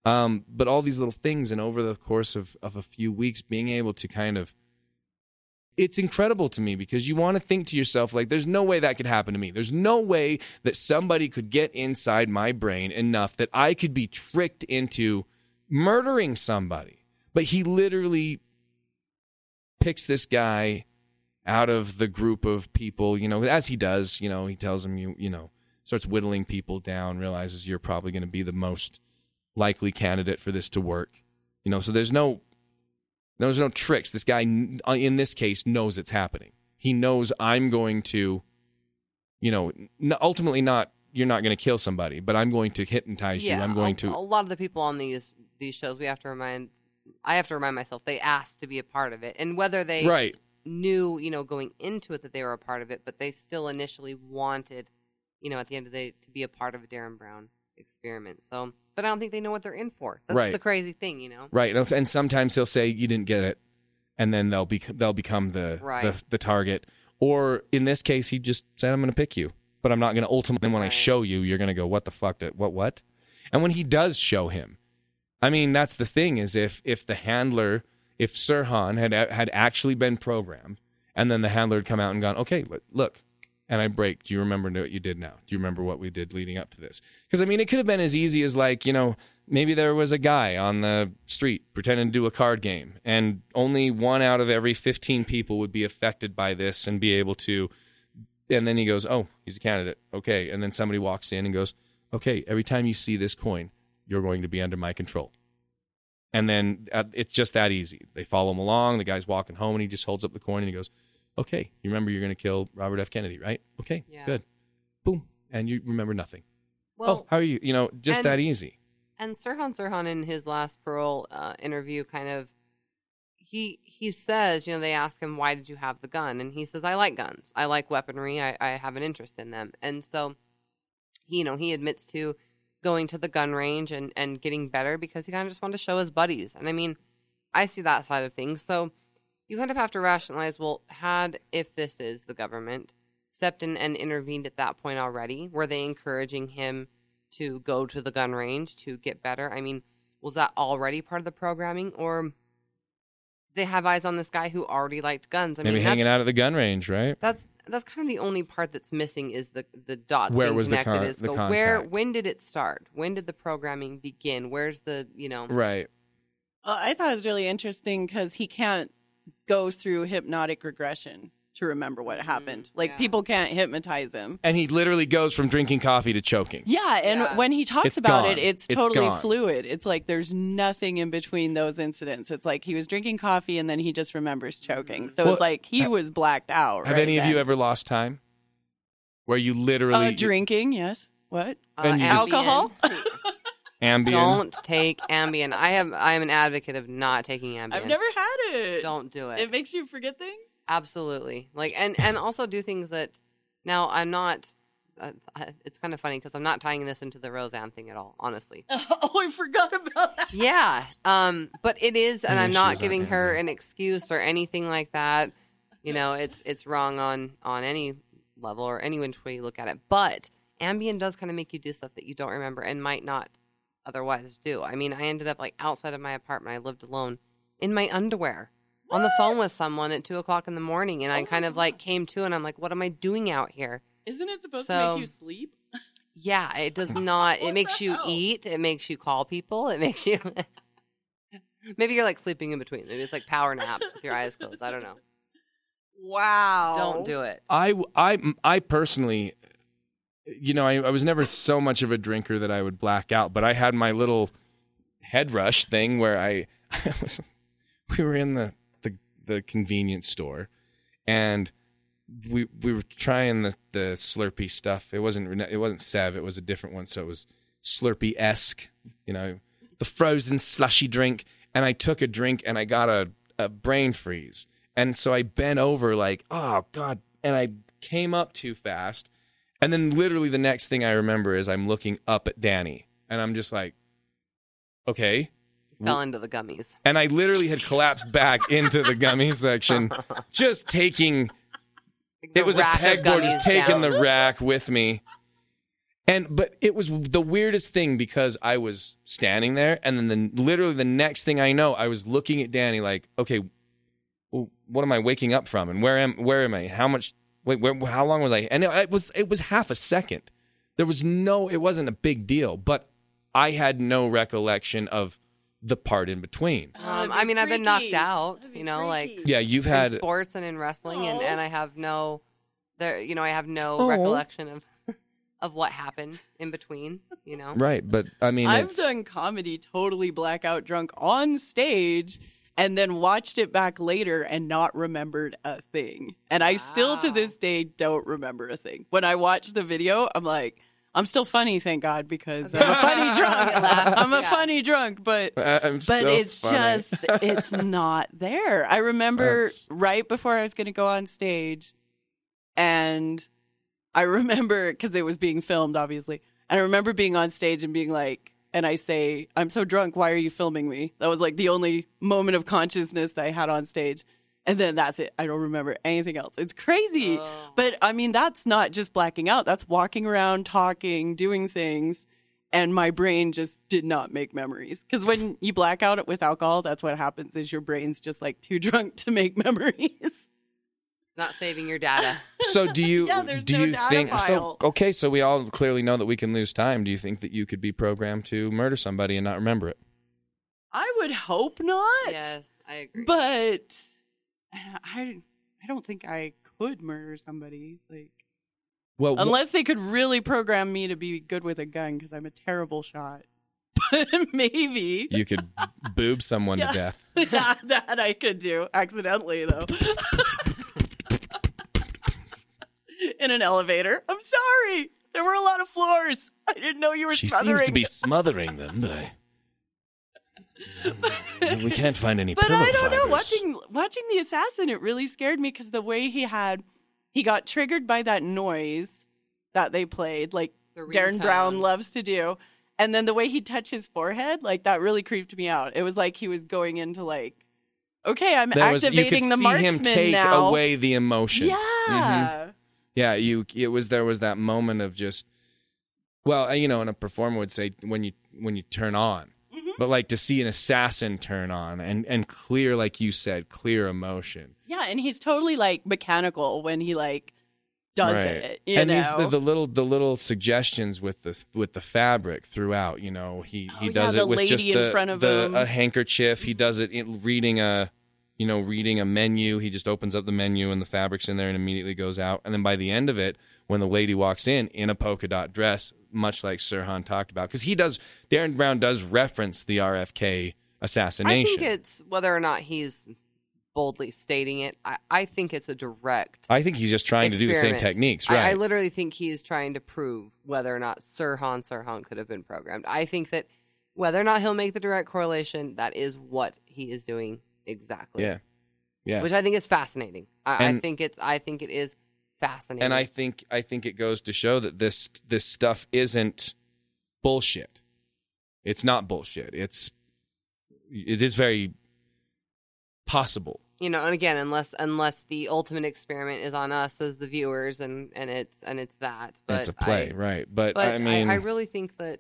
Um, but all these little things, and over the course of, of a few weeks, being able to kind of, it's incredible to me because you want to think to yourself, like, there's no way that could happen to me. There's no way that somebody could get inside my brain enough that I could be tricked into murdering somebody. But he literally picks this guy out of the group of people, you know, as he does, you know, he tells him, you, you know, starts whittling people down, realizes you're probably going to be the most likely candidate for this to work, you know, so there's no, there's no tricks. This guy, uh, in this case, knows it's happening. He knows I'm going to, you know, ultimately not you're not going to kill somebody, but I'm going to hypnotize you. I'm going a, to A lot of the people on these these shows, we have to remind. I have to remind myself they asked to be a part of it, and whether they right. knew, you know, going into it that they were a part of it, but they still initially wanted, you know, at the end of the day, to be a part of a Derren Brown experiment. So, but I don't think they know what they're in for. That's Right. the crazy thing, you know. Right, and and sometimes they'll say you didn't get it, and then they'll be they'll become the Right. the, the target. Or in this case, he just said, "I'm going to pick you," but I'm not going to ultimately. When I show you, you're going to go, "What the fuck? Did, what what?" And when he does show him, I mean, that's the thing is if if the handler, if Sirhan had had actually been programmed, and then the handler had come out and gone, "Okay, look." look and I break. Do you remember what you did now? Do you remember what we did leading up to this? Because I mean, it could have been as easy as like you know maybe there was a guy on the street pretending to do a card game, and only one out of every fifteen people would be affected by this and be able to. And then he goes, "Oh, he's a candidate. Okay." And then somebody walks in and goes, "Okay, every time you see this coin, you're going to be under my control." And then uh, it's just that easy. They follow him along. The guy's walking home, and he just holds up the coin and he goes, okay, you remember you're going to kill Robert F. Kennedy, right? Okay, Yeah. good. Boom. And you remember nothing. Well, oh, how are you? You know, just and- that easy. And Sirhan Sirhan in his last parole uh, interview kind of he he says, you know, they ask him why did you have the gun, and he says, I like guns, I like weaponry, I, I have an interest in them, and so he, you know, he admits to going to the gun range and and getting better because he kind of just wanted to show his buddies, and I mean, I see that side of things, so you kind of have to rationalize, well, had if this is the government stepped in and intervened at that point already, were they encouraging him? to go to the gun range to get better? I mean, was that already part of the programming, or they have eyes on this guy who already liked guns? I Maybe mean, hanging out at the gun range, right? That's that's kind of the only part that's missing is the the dots. Where being was the connected con- is the go, where when did it start? When did the programming begin? Where's the you know? Right. Well, I thought it was really interesting because he can't go through hypnotic regression to remember what happened. Like yeah. people can't hypnotize him. And he literally goes from drinking coffee to choking. Yeah, and Yeah. when he talks It's about gone. it, it's It's totally gone. fluid. It's like there's nothing in between those incidents. It's like he was drinking coffee and then he just remembers choking. So Well, it's like he was blacked out. Have right any of you ever lost time? Where you literally uh, drinking? Yes. What? Uh, And you just- Alcohol? <laughs> Ambien. Don't take Ambien. I have. I am an advocate of not taking Ambien. I've never had it. Don't do it. It makes you forget things. Absolutely. Like and and also do things that now I'm not. Uh, it's kind of funny because I'm not tying this into the Roseanne thing at all. Honestly. <laughs> Oh, I forgot about that. Yeah. Um. But it is, and Yeah, I'm not giving her an excuse or anything like that. You know, it's it's wrong on on any level or any which way you look at it. But Ambien does kind of make you do stuff that you don't remember and might not otherwise do. I mean, I ended up like outside of my apartment. I lived alone in my underwear on the phone with someone at two o'clock in the morning, and I oh kind of like came to, and I'm like, "What am I doing out here?" Isn't it supposed to make you sleep? Yeah, it does <laughs> not. It makes you hell? eat. It makes you call people. It makes you. <laughs> Maybe you're like sleeping in between. Maybe it's like power naps with your eyes closed. I don't know. <laughs> Wow. Don't do it. I, I, I personally, you know, I, I was never so much of a drinker that I would black out, but I had my little head rush thing where I, <laughs> I was, we were in the, the, the convenience store and we, we were trying the, the Slurpee stuff. It wasn't, it wasn't Sev. It was a different one. So it was Slurpee esque, you know, the frozen slushy drink. And I took a drink and I got a, a brain freeze. And so I bent over like, oh God. And I came up too fast. And then literally the next thing I remember is I'm looking up at Danny and I'm just like, okay. Fell into the gummies. And I literally had collapsed back into the gummy <laughs> section, just taking it was a pegboard just taking down. the rack with me and but it was the weirdest thing because i was standing there and then the, literally the next thing i know i was looking at danny like okay well, what am i waking up from and where am where am i how much wait where, how long was i and it, it was it was half a second there was no it wasn't a big deal but i had no recollection of the part in between Um, that'd I be mean, I've been knocked out. Be You know, like yeah you've in had sports and in wrestling, and, and I have no there. You know, I have no Aw. recollection of <laughs> of what happened in between. You know, right but i mean I've it's done comedy totally blackout drunk on stage and then watched it back later and not remembered a thing. And I still to this day don't remember a thing. When I watch the video, I'm like, I'm still funny, thank God, because I'm a funny <laughs> drunk. I'm a Yeah. funny drunk, but I'm but it's funny. just it's <laughs> not there. I remember That's- right before I was going to go on stage, and I remember because it was being filmed, obviously, and I remember being on stage and being like, and I say, "I'm so drunk. Why are you filming me?" That was like the only moment of consciousness that I had on stage. And then that's it. I don't remember anything else. It's crazy. Oh. But I mean, that's not just blacking out. That's walking around, talking, doing things. And my brain just did not make memories. Because when you black out with alcohol, that's what happens is your brain's just like too <laughs> drunk to make memories. Not saving your data. <laughs> So do you <laughs> Yeah, do no you data think file. so okay, so we all clearly know that we can lose time. Do you think that you could be programmed to murder somebody and not remember it? I would hope not. yes, I agree. But <sighs> I, I don't think I could murder somebody. Like, Well, wh- unless they could really program me to be good with a gun because I'm a terrible shot. <laughs> But maybe. you could boob someone Yeah. to death. Yeah, that I could do accidentally though. In an elevator. I'm sorry. There were a lot of floors. I didn't know you were smothering. She smothering. seems to be smothering them, but I. <laughs> we can't find any but pillow I don't know. Watching watching the assassin, it really scared me because the way he had, he got triggered by that noise that they played, like The Derren Brown loves to do, and then the way he touched his forehead, like that really creeped me out. It was like he was going into like, okay, I'm There was you could activating the see marksman him take now. away the emotion. Yeah. Mhm. Yeah, you it was there was that moment of just well, uh, you know, and a performer would say when you when you turn on. Mm-hmm. But like to see an assassin turn on and and clear like you said, clear emotion. Yeah, and he's totally like mechanical when he like does it. You and know, he's the, the little the little suggestions with the with the fabric throughout. You know, he he Oh, yeah, does the it with just the, front of the a handkerchief. He does it in reading a you know reading a menu. He just opens up the menu and the fabric's in there and immediately goes out. And then by the end of it, when the lady walks in in a polka dot dress, much like Sirhan talked about, because he does Derren Brown does reference the RFK assassination. I think it's whether or not he's boldly stating it. I, I think it's a direct. I think he's just trying to do the same experiment. techniques, I- right? I, literally think he is trying to prove whether or not Sirhan Sirhan could have been programmed. I think that whether or not he'll make the direct correlation, that is what he is doing exactly. yeah, yeah. Which I think is fascinating. I, I think it's. I think it is fascinating. and I think I think it goes to show that this this stuff isn't bullshit. It's not bullshit. It's it is very possible. you know, and again, unless unless the ultimate experiment is on us as the viewers, and and it's and it's that. But it's a play, I, right? But, But I mean, I, really think that,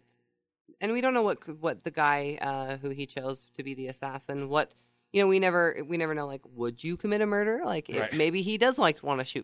and we don't know what what the guy uh, who he chose to be the assassin. What you know, we never we never know. Like, would you commit a murder? Like, if Right. maybe he does like want to shoot